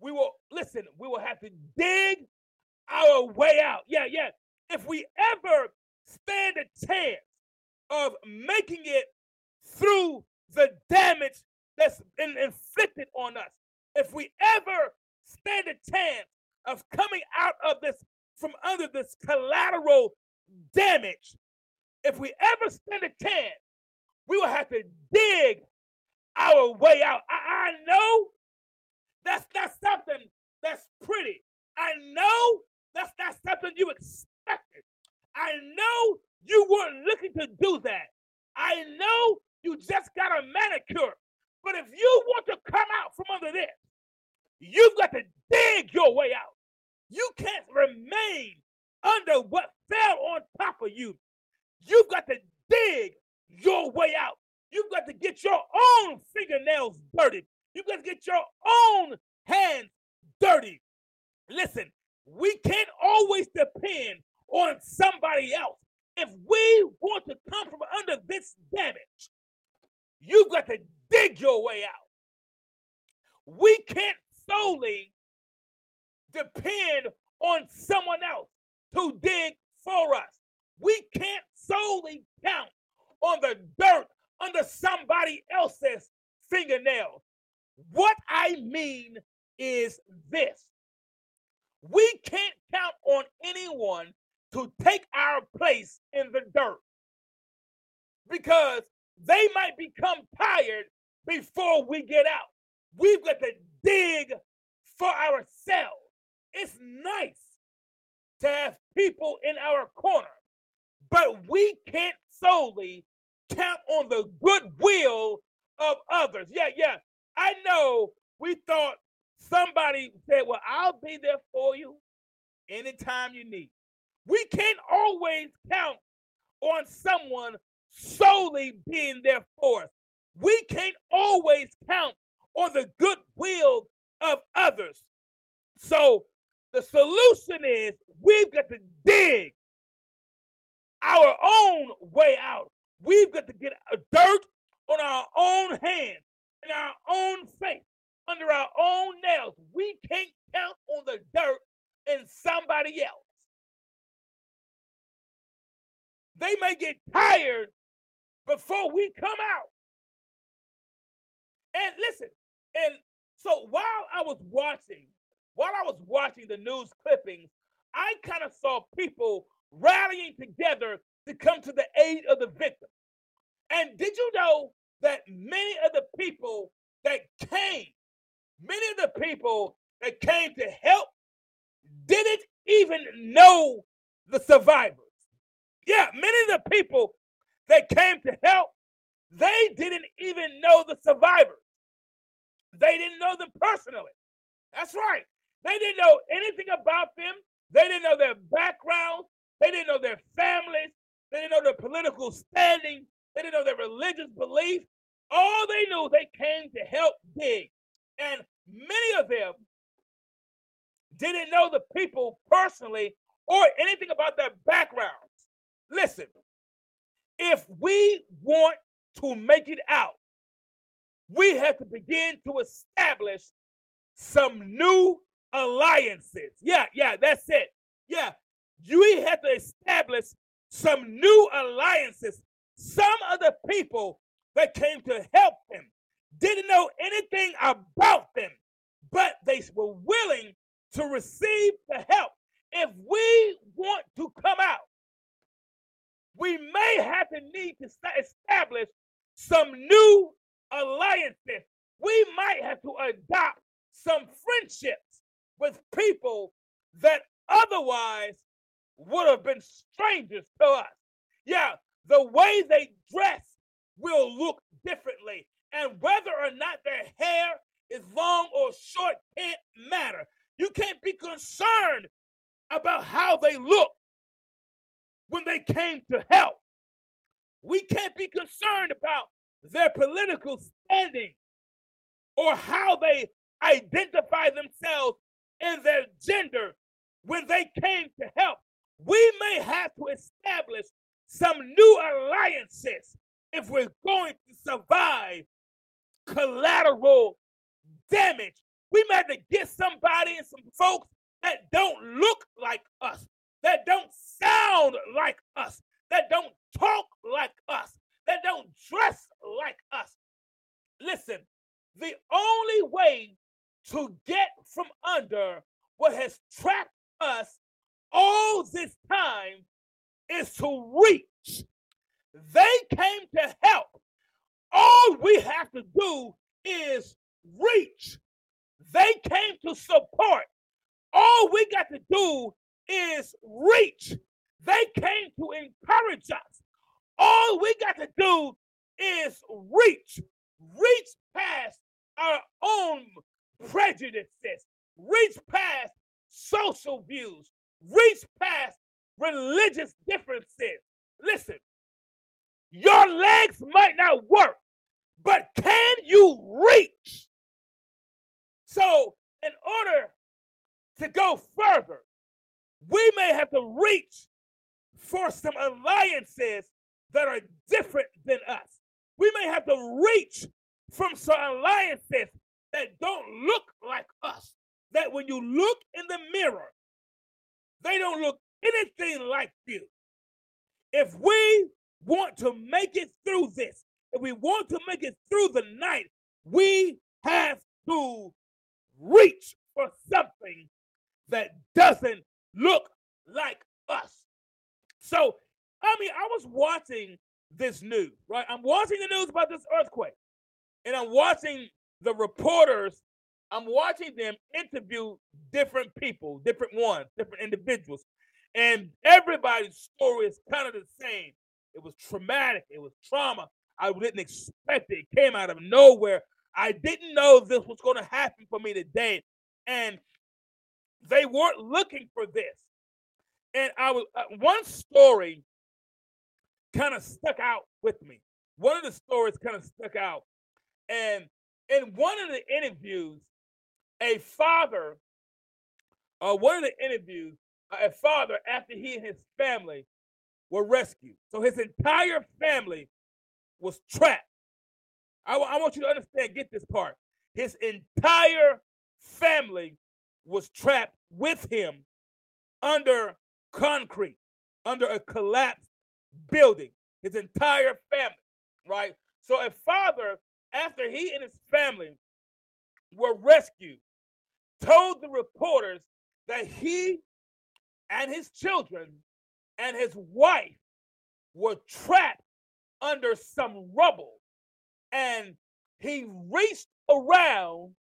S2: we will listen, we will have to dig our way out. Yeah, yeah. If we ever stand a chance of making it through the damage that's been inflicted on us, if we ever stand a chance of coming out of this from under this collateral damage, if we ever stand a chance, we will have to dig our way out. I, I know that's not something that's pretty. I know that's not something you expected. I know you weren't looking to do that. I know you just got a manicure. But if you want to come out from under this, you've got to dig your way out. You can't remain under what fell on top of you. You've got to dig your way out. You've got to get your own fingernails dirty. You've got to get your own hands dirty. Listen, we can't always depend on somebody else. If we want to come from under this damage, you've got to dig your way out. We can't solely depend on someone else to dig for us. We can't solely count on the dirt under somebody else's fingernails. What I mean is this we can't count on anyone to take our place in the dirt because they might become tired before we get out. We've got to dig for ourselves. It's nice to have people in our corner, but we can't solely count on the goodwill of others. Yeah, yeah. I know we thought somebody said, Well, I'll be there for you anytime you need. We can't always count on someone solely being there for us. We can't always count on the goodwill of others. So the solution is we've got to dig our own way out. We've got to get dirt on our own hands, in our own face, under our own nails. We can't count on the dirt in somebody else. They may get tired before we come out. And listen, and so while I was watching, while I was watching the news clippings, I kind of saw people rallying together to come to the aid of the victim. And did you know that many of the people that came, many of the people that came to help didn't even know the survivors. Yeah, many of the people that came to help, they didn't even know the survivors. They didn't know them personally. That's right. They didn't know anything about them. They didn't know their backgrounds. They didn't know their families. They didn't know their political standing. They didn't know their religious belief. All they knew, they came to help dig. And many of them didn't know the people personally or anything about their backgrounds. Listen, if we want to make it out, we have to begin to establish some new alliances. Yeah, yeah, that's it. Yeah, we have to establish some new alliances. Some of the people that came to help them didn't know anything about them, but they were willing to receive the help. If we want to come out, we may have to need to establish some new alliances. We might have to adopt some friendships with people that otherwise would have been strangers to us. Yeah, the way they dress will look differently. And whether or not their hair is long or short can't matter. You can't be concerned about how they look when they came to help. We can't be concerned about their political standing or how they identify themselves and their gender when they came to help. We may have to establish some new alliances if we're going to survive collateral damage. We might have to get somebody and some folks that don't look like us, that don't sound like us, that don't talk like us, that don't dress like us. Listen, the only way to get from under what has trapped us all this time is to reach. They came to help. All we have to do is reach. They came to support. All we got to do is reach. They came to encourage us. All we got to do is reach. reach past our own prejudices, reach past social views, reach past religious differences. Listen, your legs might not work, but can you reach? So, in order to go further, we may have to reach for some alliances that are different than us. We may have to reach from some alliances that don't look like us. That when you look in the mirror, they don't look anything like you. If we want to make it through this, if we want to make it through the night, we have to reach for something that doesn't look like us. So, I mean, I was watching this news, right? I'm watching the news about this earthquake, and I'm watching the reporters, I'm watching them interview different people, different ones, different individuals, and everybody's story is kind of the same. It was traumatic, it was trauma. I didn't expect it. It came out of nowhere. I didn't know this was going to happen for me today. And they weren't looking for this. And I was uh, one story kind of stuck out with me. One of the stories kind of stuck out. And in one of the interviews, a father, uh, one of the interviews, a father, after he and his family were rescued. So his entire family was trapped. I, I want you to understand, get this part. His entire family was trapped with him under concrete, under a collapsed building. His entire family, right? So a father, after he and his family were rescued, told the reporters that he and his children and his wife were trapped under some rubble. And he reached around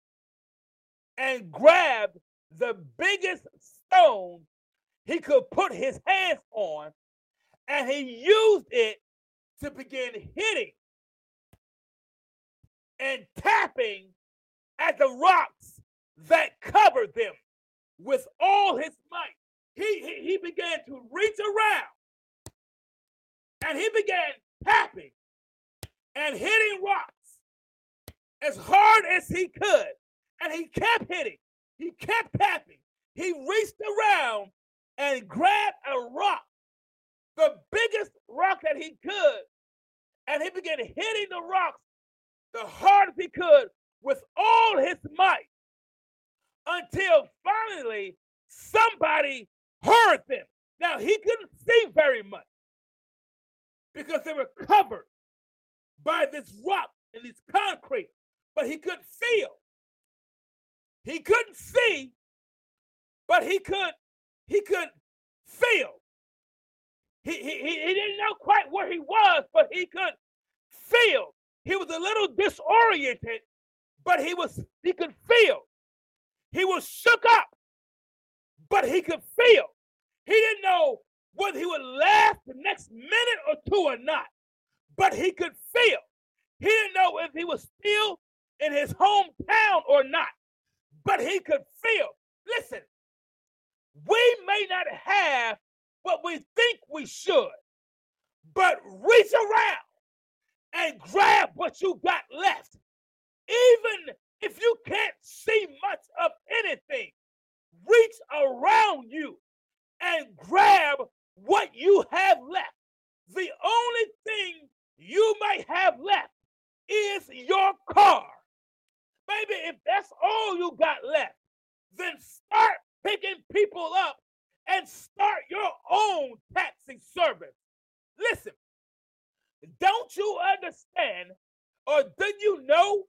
S2: and grabbed the biggest stone he could put his hands on, and he used it to begin hitting and tapping at the rocks that covered them with all his might. He, he, he began to reach around and he began tapping and hitting rocks as hard as he could. And he kept hitting he kept tapping. He reached around and grabbed a rock, the biggest rock that he could, and he began hitting the rocks the hardest he could with all his might until finally somebody heard them. Now, he couldn't see very much because they were covered by this rock and this concrete, but he couldn't feel. He couldn't see, but he could he could feel. He, he, he didn't know quite where he was, but he could feel. He was a little disoriented, but he was he could feel. He was shook up, but he could feel. He didn't know whether he would last the next minute or two or not, but he could feel. He didn't know if he was still in his hometown or not but he could feel. Listen, we may not have what we think we should, but reach around and grab what you got left. Even if you can't see much of anything, reach around you and grab what you have left. The only thing you might have left is your car. Baby, if that's all you got left, then start picking people up and start your own taxi service. Listen, don't you understand or do you know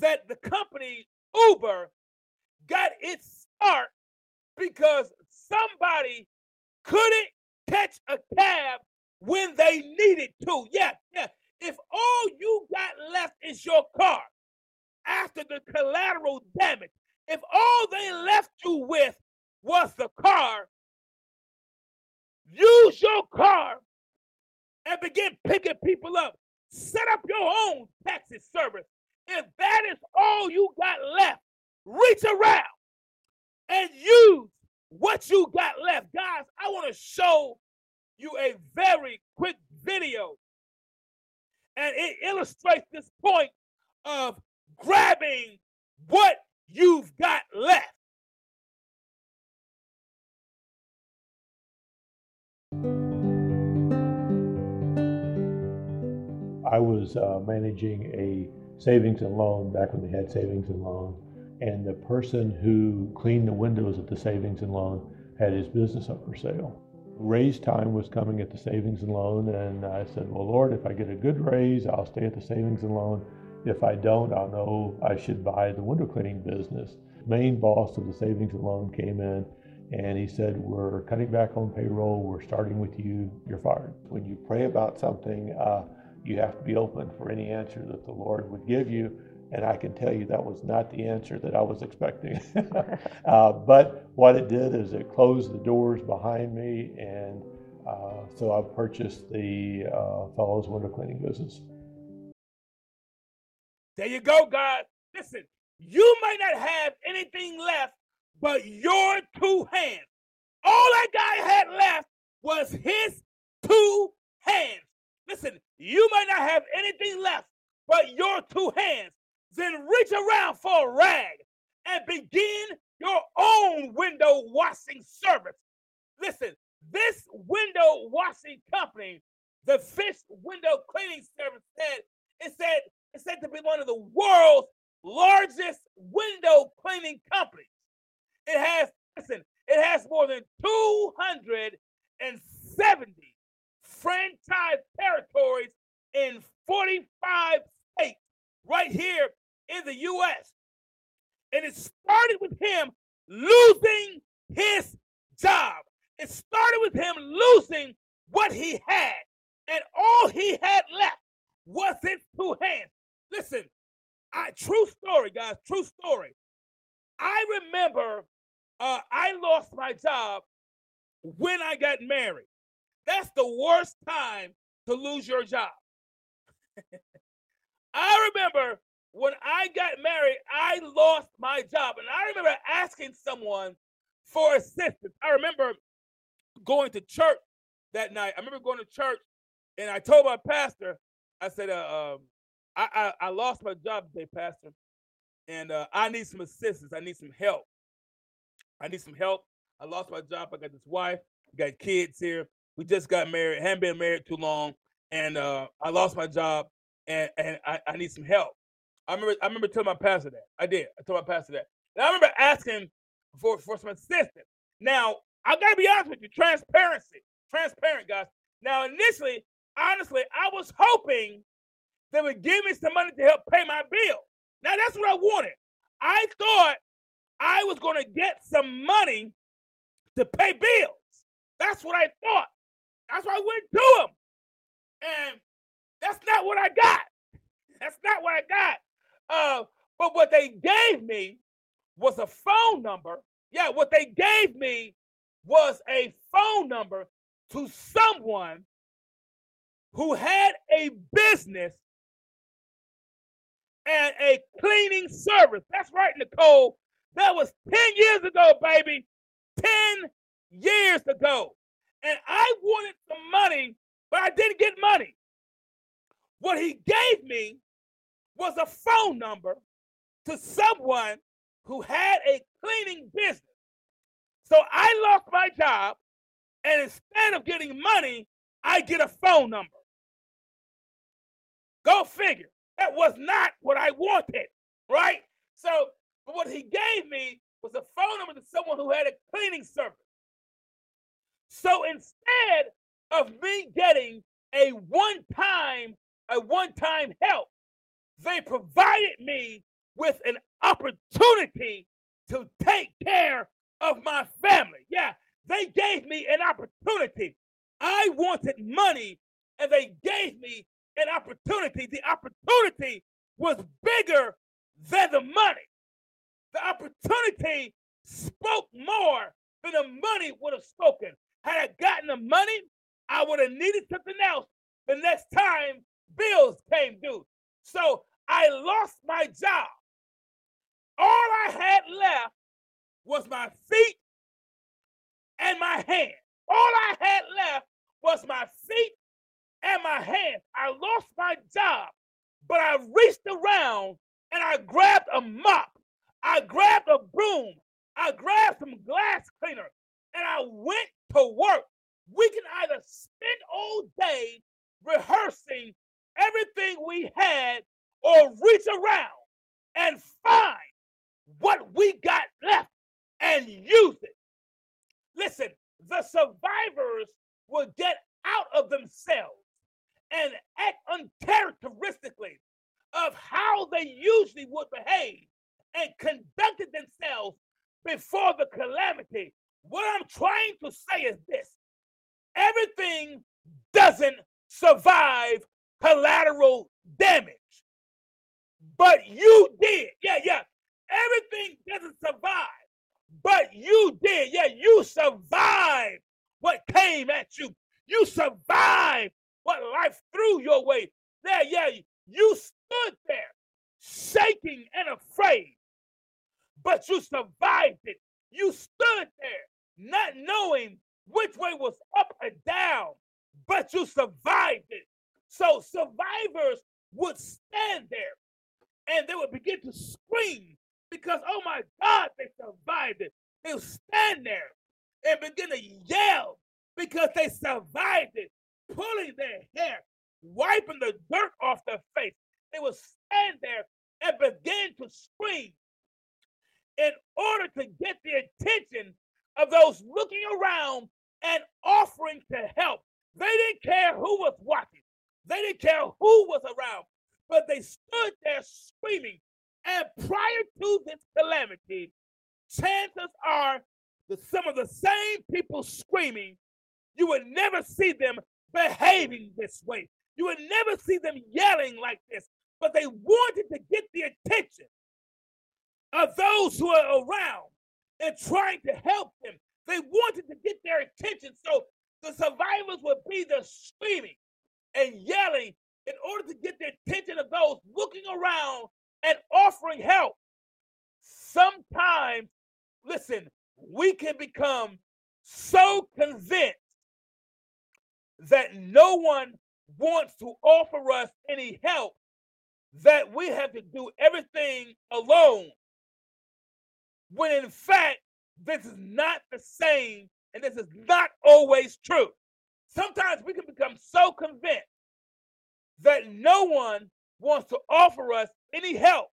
S2: that the company Uber got its start because somebody couldn't catch a cab when they needed to? Yeah, yeah. If all you got left is your car, after the collateral damage. If all they left you with was the car, use your car and begin picking people up. Set up your own taxi service. if that is all you got left, reach around and use what you got left. Guys, I want to show you a very quick video. And it illustrates this point of grabbing what you've got left.
S4: I was uh, managing a savings and loan back when they had savings and loan, and the person who cleaned the windows at the savings and loan had his business up for sale. Raise time was coming at the savings and loan, and I said, Well, Lord, if I get a good raise, I'll stay at the savings and loan. If I don't, I'll know I should buy the window cleaning business. Main boss of the savings and loan came in and he said, We're cutting back on payroll. We're starting with you. You're fired. When you pray about something, uh, you have to be open for any answer that the Lord would give you. And I can tell you that was not the answer that I was expecting. [LAUGHS] [LAUGHS] uh, but what it did is it closed the doors behind me. And uh, so I purchased the uh, Fellows Window Cleaning business.
S2: There you go, God. Listen, you might not have anything left but your two hands. All that guy had left was his two hands. Listen, you might not have anything left but your two hands. Then reach around for a rag and begin your own window washing service. Listen, this window washing company, the Fish Window Cleaning Service, said it said it's said to be one of the world's largest window cleaning companies. It has, listen, it has more than 270 franchise territories in 45 states right here in the U.S. And it started with him losing his job. It started with him losing what he had. And all he had left was his two hands. Listen, I, true story, guys, true story. I remember uh, I lost my job when I got married. That's the worst time to lose your job. I remember when I got married, I lost my job. And I remember asking someone for assistance. I remember going to church that night. I remember going to church and I told my pastor, I said, uh, um, I, I, I, lost my job today, Pastor, and uh, I need some assistance. I need some help. I need some help. I lost my job. I got this wife, got kids here. We just got married, haven't been married too long, and uh, I lost my job, and and I, I need some help. I remember I remember telling my pastor that. I did. I told my pastor that. And I remember asking for for some assistance. Now I gotta be honest with you, transparency, transparent guys. Now initially, honestly, I was hoping they would give me some money to help pay my bill. Now that's what I wanted. I thought I was going to get some money to pay bills. That's what I thought. That's why I went to them. And that's not what I got. [LAUGHS] That's not what I got. Uh, but what they gave me was a phone number. Yeah, what they gave me was a phone number to someone who had a business and a cleaning service. That's right, Nicole. That was 10 years ago, baby. 10 years ago. And I wanted some money, but I didn't get money. What he gave me was a phone number to someone who had a cleaning business. So I lost my job, and instead of getting money, I get a phone number. Go figure. That was not what I wanted, right? So what he gave me was a phone number to someone who had a cleaning service. So instead of me getting a one-time, a one-time help, they provided me with an opportunity to take care of my family. Yeah, they gave me an opportunity. I wanted money and they gave me an opportunity. The opportunity was bigger than the money. The opportunity spoke more than the money would have spoken. Had I gotten the money, I would have needed something else the next time bills came due. So I lost my job. All I had left was my feet and my hands. All I had left was my feet and my hands. I lost my job, but I reached around and I grabbed a mop. I grabbed a broom. I grabbed some glass cleaner and I went to work. We can either spend all day rehearsing everything we had or reach around and find what we got left and use it. Listen, the survivors will get out of themselves and act uncharacteristically of how they usually would behave and conducted themselves before the calamity. What I'm trying to say is this everything doesn't survive collateral damage, but you did. Yeah, yeah. Everything doesn't survive, but you did. Yeah, you survived what came at you. You survived what life threw your way. There, yeah, you stood there shaking and afraid, but you survived it. You stood there not knowing which way was up or down, but you survived it. So survivors would stand there and they would begin to scream because, oh my God, they survived it. They would stand there and begin to yell because they survived it, pulling their hair, wiping the dirt off their face. They would stand there and begin to scream in order to get the attention of those looking around and offering to help. They didn't care who was watching, they didn't care who was around, but they stood there screaming. And prior to this calamity, chances are that some of the same people screaming, you would never see them behaving this way. You would never see them yelling like this, but they wanted to get the attention of those who are around and trying to help them. They wanted to get their attention. So the survivors would be there screaming and yelling in order to get the attention of those looking around and offering help. Sometimes, listen, we can become so convinced that no one wants to offer us any help that we have to do everything alone. When in fact, this is not the same and this is not always true. Sometimes we can become so convinced that no one wants to offer us any help.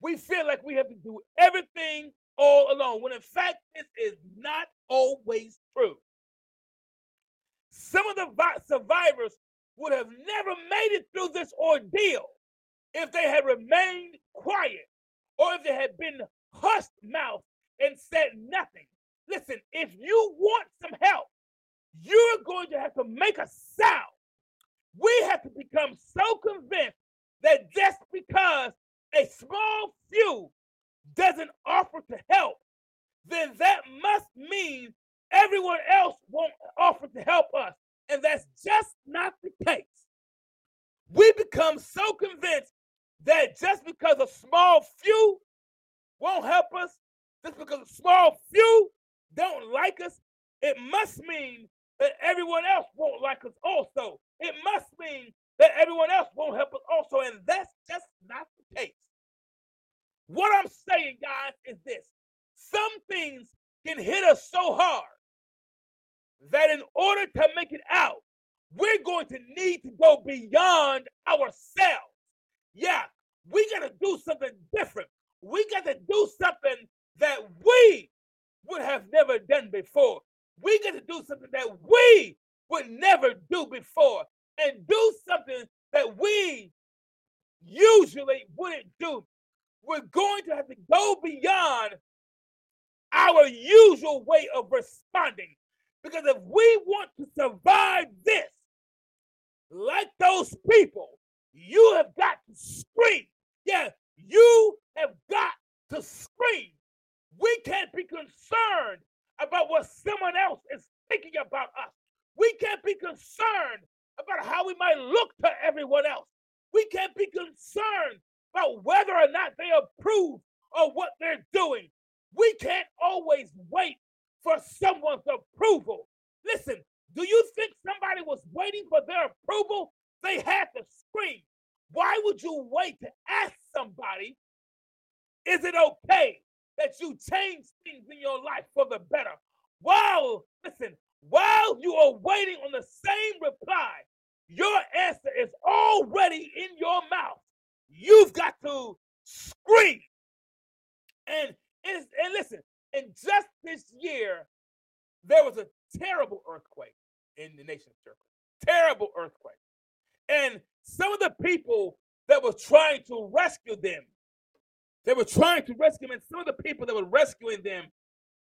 S2: We feel like we have to do everything all alone, when in fact, this is not always true. Some of the survivors would have never made it through this ordeal if they had remained quiet or if they had been hushed mouth and said nothing. Listen, if you want some help, you're going to have to make a sound. We have to become so convinced that just because a small few doesn't offer to help, then that must mean everyone else won't offer to help us. And that's just not the case. We become so convinced that just because a small few won't help us, just because a small few don't like us, it must mean that everyone else won't like us also. It must mean that everyone else won't help us also. And that's just not the case. What I'm saying, guys, is this some things can hit us so hard that in order to make it out, we're going to need to go beyond ourselves. Yeah, we got to do something different. We got to do something that we would have never done before. We got to do something that we would never do before and do something that we usually wouldn't do. We're going to have to go beyond our usual way of responding. Because if we want to survive this, like those people, you have got to scream. Yeah, you have got to scream. We can't be concerned about what someone else is thinking about us. We can't be concerned about how we might look to everyone else. We can't be concerned about whether or not they approve of what they're doing. We can't always wait for someone's approval. Listen, do you think somebody was waiting for their approval? They had to scream. Why would you wait to ask somebody, is it okay that you change things in your life for the better? While, listen, while you are waiting on the same reply, your answer is already in your mouth. You've got to scream. And, and, and listen, in just this year, there was a terrible earthquake in the nation's circle. Terrible earthquake. And some of the people that were trying to rescue them, they were trying to rescue them, and some of the people that were rescuing them,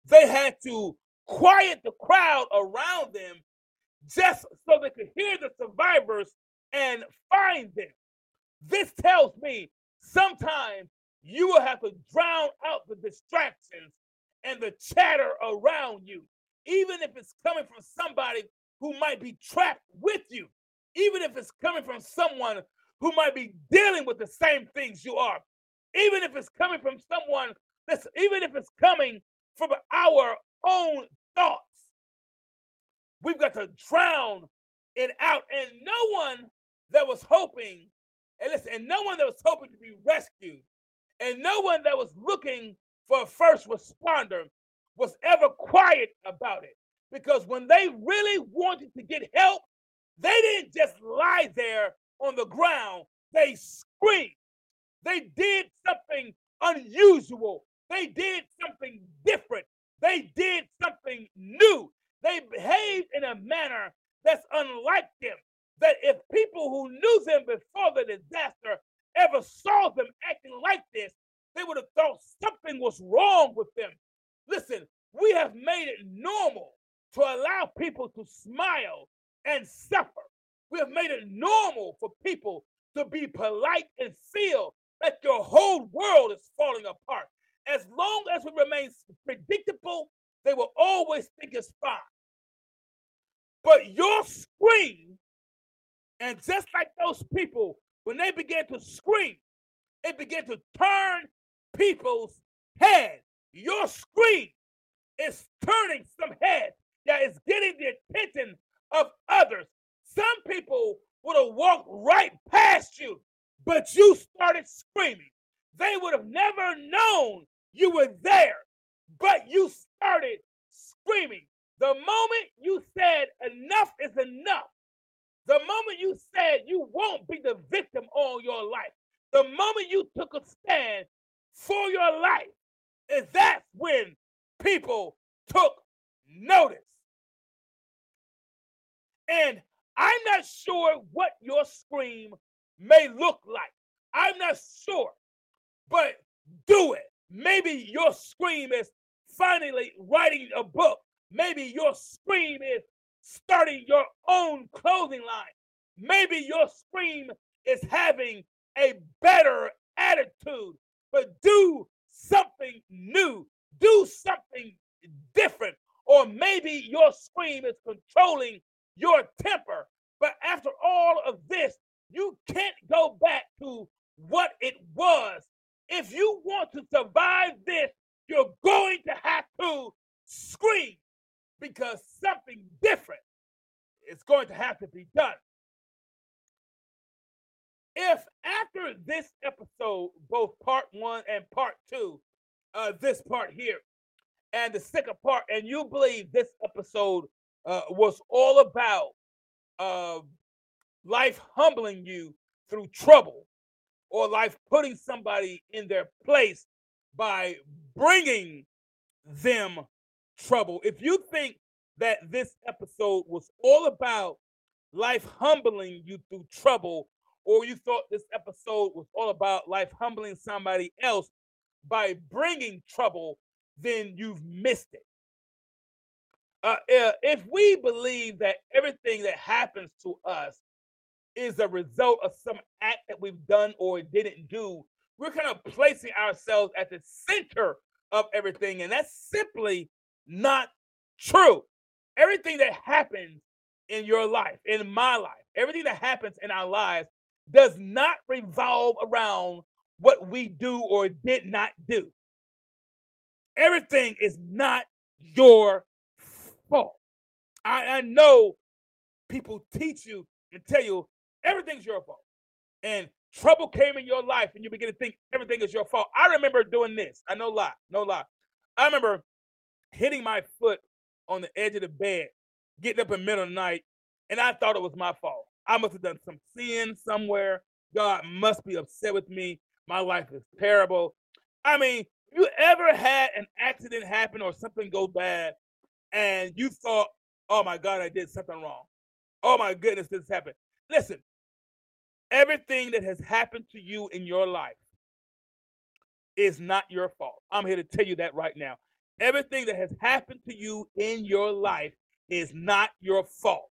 S2: they had to quiet the crowd around them just so they could hear the survivors and find them. This tells me sometimes you will have to drown out the distractions and the chatter around you, even if it's coming from somebody who might be trapped with you, even if it's coming from someone who might be dealing with the same things you are, even if it's coming from someone that's, even if it's coming from our own thoughts. We've got to drown it out. And no one that was hoping, and listen, and no one that was hoping to be rescued, and no one that was looking for a first responder was ever quiet about it. Because when they really wanted to get help, they didn't just lie there on the ground, they screamed. They did something unusual. They did something different. They did something new. They behaved in a manner that's unlike them. That if people who knew them before the disaster ever saw them acting like this, they would have thought something was wrong with them. Listen, we have made it normal to allow people to smile and suffer. We have made it normal for people to be polite and feel like your whole world is falling apart. As long as it remains predictable, they will always think it's fine. But your scream, and just like those people, when they began to scream, it began to turn people's heads. Your scream is turning some heads. that is getting the attention of others. Some people would have walked right past you, but you started screaming. They would have never known you were there, but you started screaming. The moment you said enough is enough, the moment you said you won't be the victim all your life, the moment you took a stand for your life, is that's when people took notice. And I'm not sure what your scream may look like. I'm not sure, but do it. Maybe your scream is finally writing a book. Maybe your scream is starting your own clothing line. Maybe your scream is having a better attitude, but do something new, do something different. Or maybe your scream is controlling your temper. But after all of this, you can't go back to what it was if you want to survive this, you're going to have to scream because something different is going to have to be done. If after this episode, both part one and part two, uh, this part here, and the second part, and you believe this episode uh, was all about uh, life humbling you through trouble, or life putting somebody in their place by bringing them trouble. If you think that this episode was all about life humbling you through trouble, or you thought this episode was all about life humbling somebody else by bringing trouble, then you've missed it. Uh, uh if we believe that everything that happens to us is a result of some act that we've done or didn't do. We're kind of placing ourselves at the center of everything, and that's simply not true. Everything that happens in your life, in my life, everything that happens in our lives does not revolve around what we do or did not do. Everything is not your fault. I, I know people teach you and tell you everything's your fault. And trouble came in your life and you begin to think everything is your fault. I remember doing this. I know lie, no lie. I remember hitting my foot on the edge of the bed, getting up in the middle of the night, and I thought it was my fault. I must have done some sin somewhere. God must be upset with me. My life is terrible. I mean, you ever had an accident happen or something go bad and you thought, oh my God, I did something wrong. Oh my goodness, this happened. Listen, everything that has happened to you in your life is not your fault. I'm here to tell you that right now. Everything that has happened to you in your life is not your fault.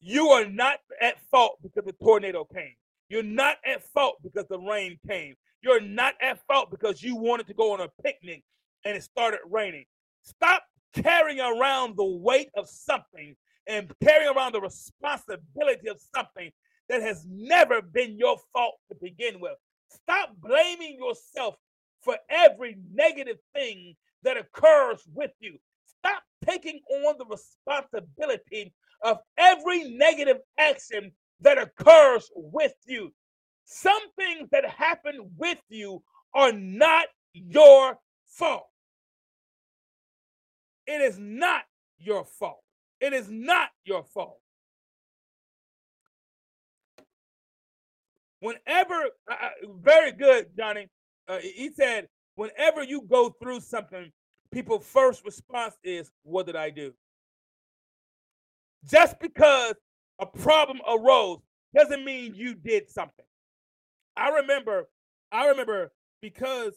S2: You are not at fault because the tornado came. You're not at fault because the rain came. You're not at fault because you wanted to go on a picnic and it started raining. Stop carrying around the weight of something and carrying around the responsibility of something that has never been your fault to begin with. Stop blaming yourself for every negative thing that occurs with you. Stop taking on the responsibility of every negative action that occurs with you. Some things that happen with you are not your fault. It is not your fault. It is not your fault. Whenever, uh, very good, Johnny. Uh, he said, whenever you go through something, people' first response is, What did I do? Just because a problem arose doesn't mean you did something. I remember, I remember because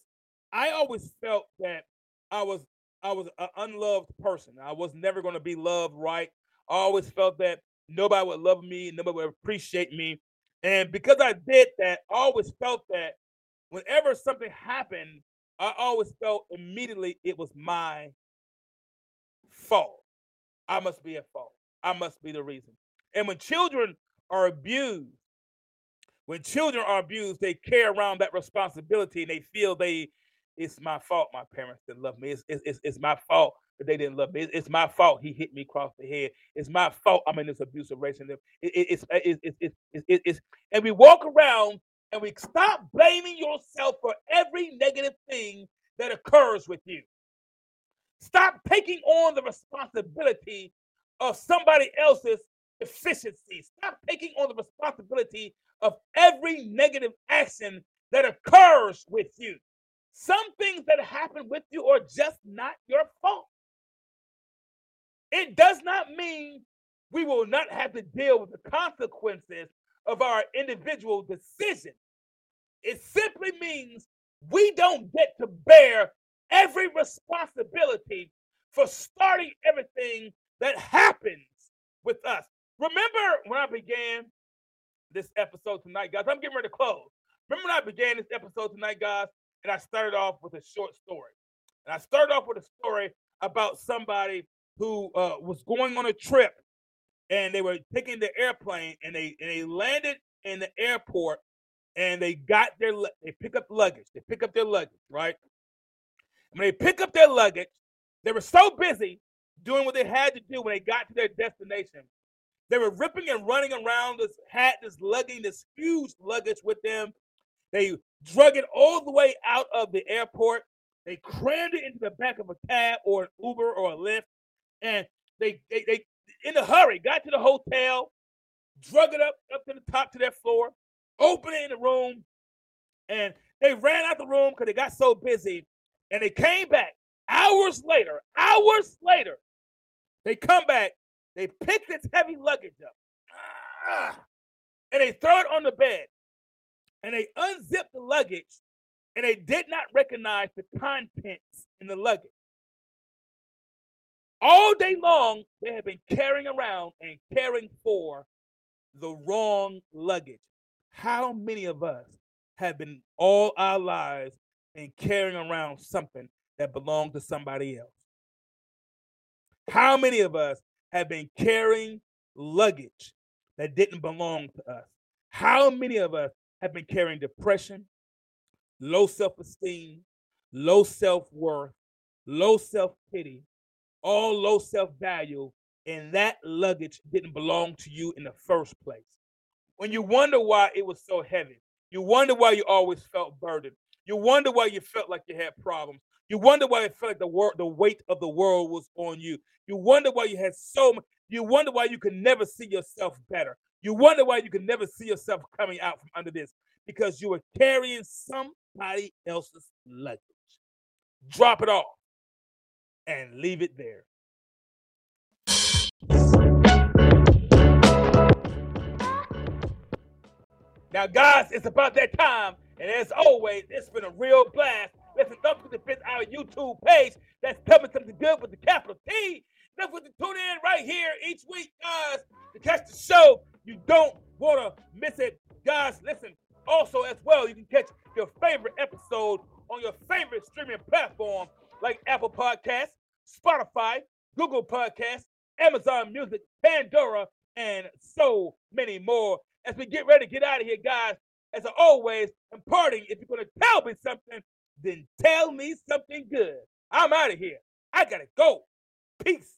S2: I always felt that I was I was an unloved person. I was never going to be loved right. I always felt that nobody would love me, nobody would appreciate me. And because I did that, I always felt that whenever something happened, I always felt immediately it was my fault. I must be at fault. I must be the reason. And when children are abused, when children are abused, they carry around that responsibility and they feel they it's my fault my parents didn't love me. It's, it's, it's my fault that they didn't love me. It's, it's, my fault he hit me across the head. It's my fault I'm in this abusive relationship. It, it, it's, it's, it's, it's, it's, and we walk around and we stop blaming yourself for every negative thing that occurs with you. Stop taking on the responsibility of somebody else's deficiency. Stop taking on the responsibility of every negative action that occurs with you. Some things that happen with you are just not your fault. It does not mean we will not have to deal with the consequences of our individual decisions. It simply means we don't get to bear every responsibility for starting everything that happens with us. Remember when I began this episode tonight, guys? I'm getting ready to close. Remember when I began this episode tonight, guys? And I started off with a short story. And I started off with a story about somebody who uh, was going on a trip and they were taking the airplane and they and they landed in the airport and they got their they pick up luggage. They pick up their luggage, right? When they pick up their luggage, they were so busy doing what they had to do when they got to their destination. They were ripping and running around this hat, this lugging this huge luggage with them. They drug it all the way out of the airport. They crammed it into the back of a cab or an Uber or a Lyft, and they they, they in a hurry got to the hotel, drug it up up to the top to their floor, opened it in the room, and they ran out the room because they got so busy, and they came back hours later. Hours later, they come back. They pick this heavy luggage up, ah, and they throw it on the bed and they unzipped the luggage and they did not recognize the contents in the luggage. All day long, they have been carrying around and caring for the wrong luggage. How many of us have been all our lives and carrying around something that belonged to somebody else? How many of us have been carrying luggage that didn't belong to us? How many of us have been carrying depression, low self esteem, low self worth, low self pity, all low self value, and that luggage didn't belong to you in the first place? When you wonder why it was so heavy, you wonder why you always felt burdened. You wonder why you felt like you had problems. You wonder why it felt like the wor- the weight of the world was on you. You wonder why you had so much. You wonder why you could never see yourself better. You wonder why you can never see yourself coming out from under this because you were carrying somebody else's luggage. Drop it off and leave it there. Now, guys, it's about that time. And as always, it's been a real blast. Listen, don't forget to visit our YouTube page. That's coming Me Something Good with the capital T. Don't forget tune in right here each week, guys, to catch the show. You don't want to miss it. Guys, listen, also as well, you can catch your favorite episode on your favorite streaming platform like Apple Podcasts, Spotify, Google Podcasts, Amazon Music, Pandora, and so many more. As we get ready to get out of here, guys, as always, imparting, if you're going to tell me something, then tell me something good. I'm out of here. I got to go. Peace.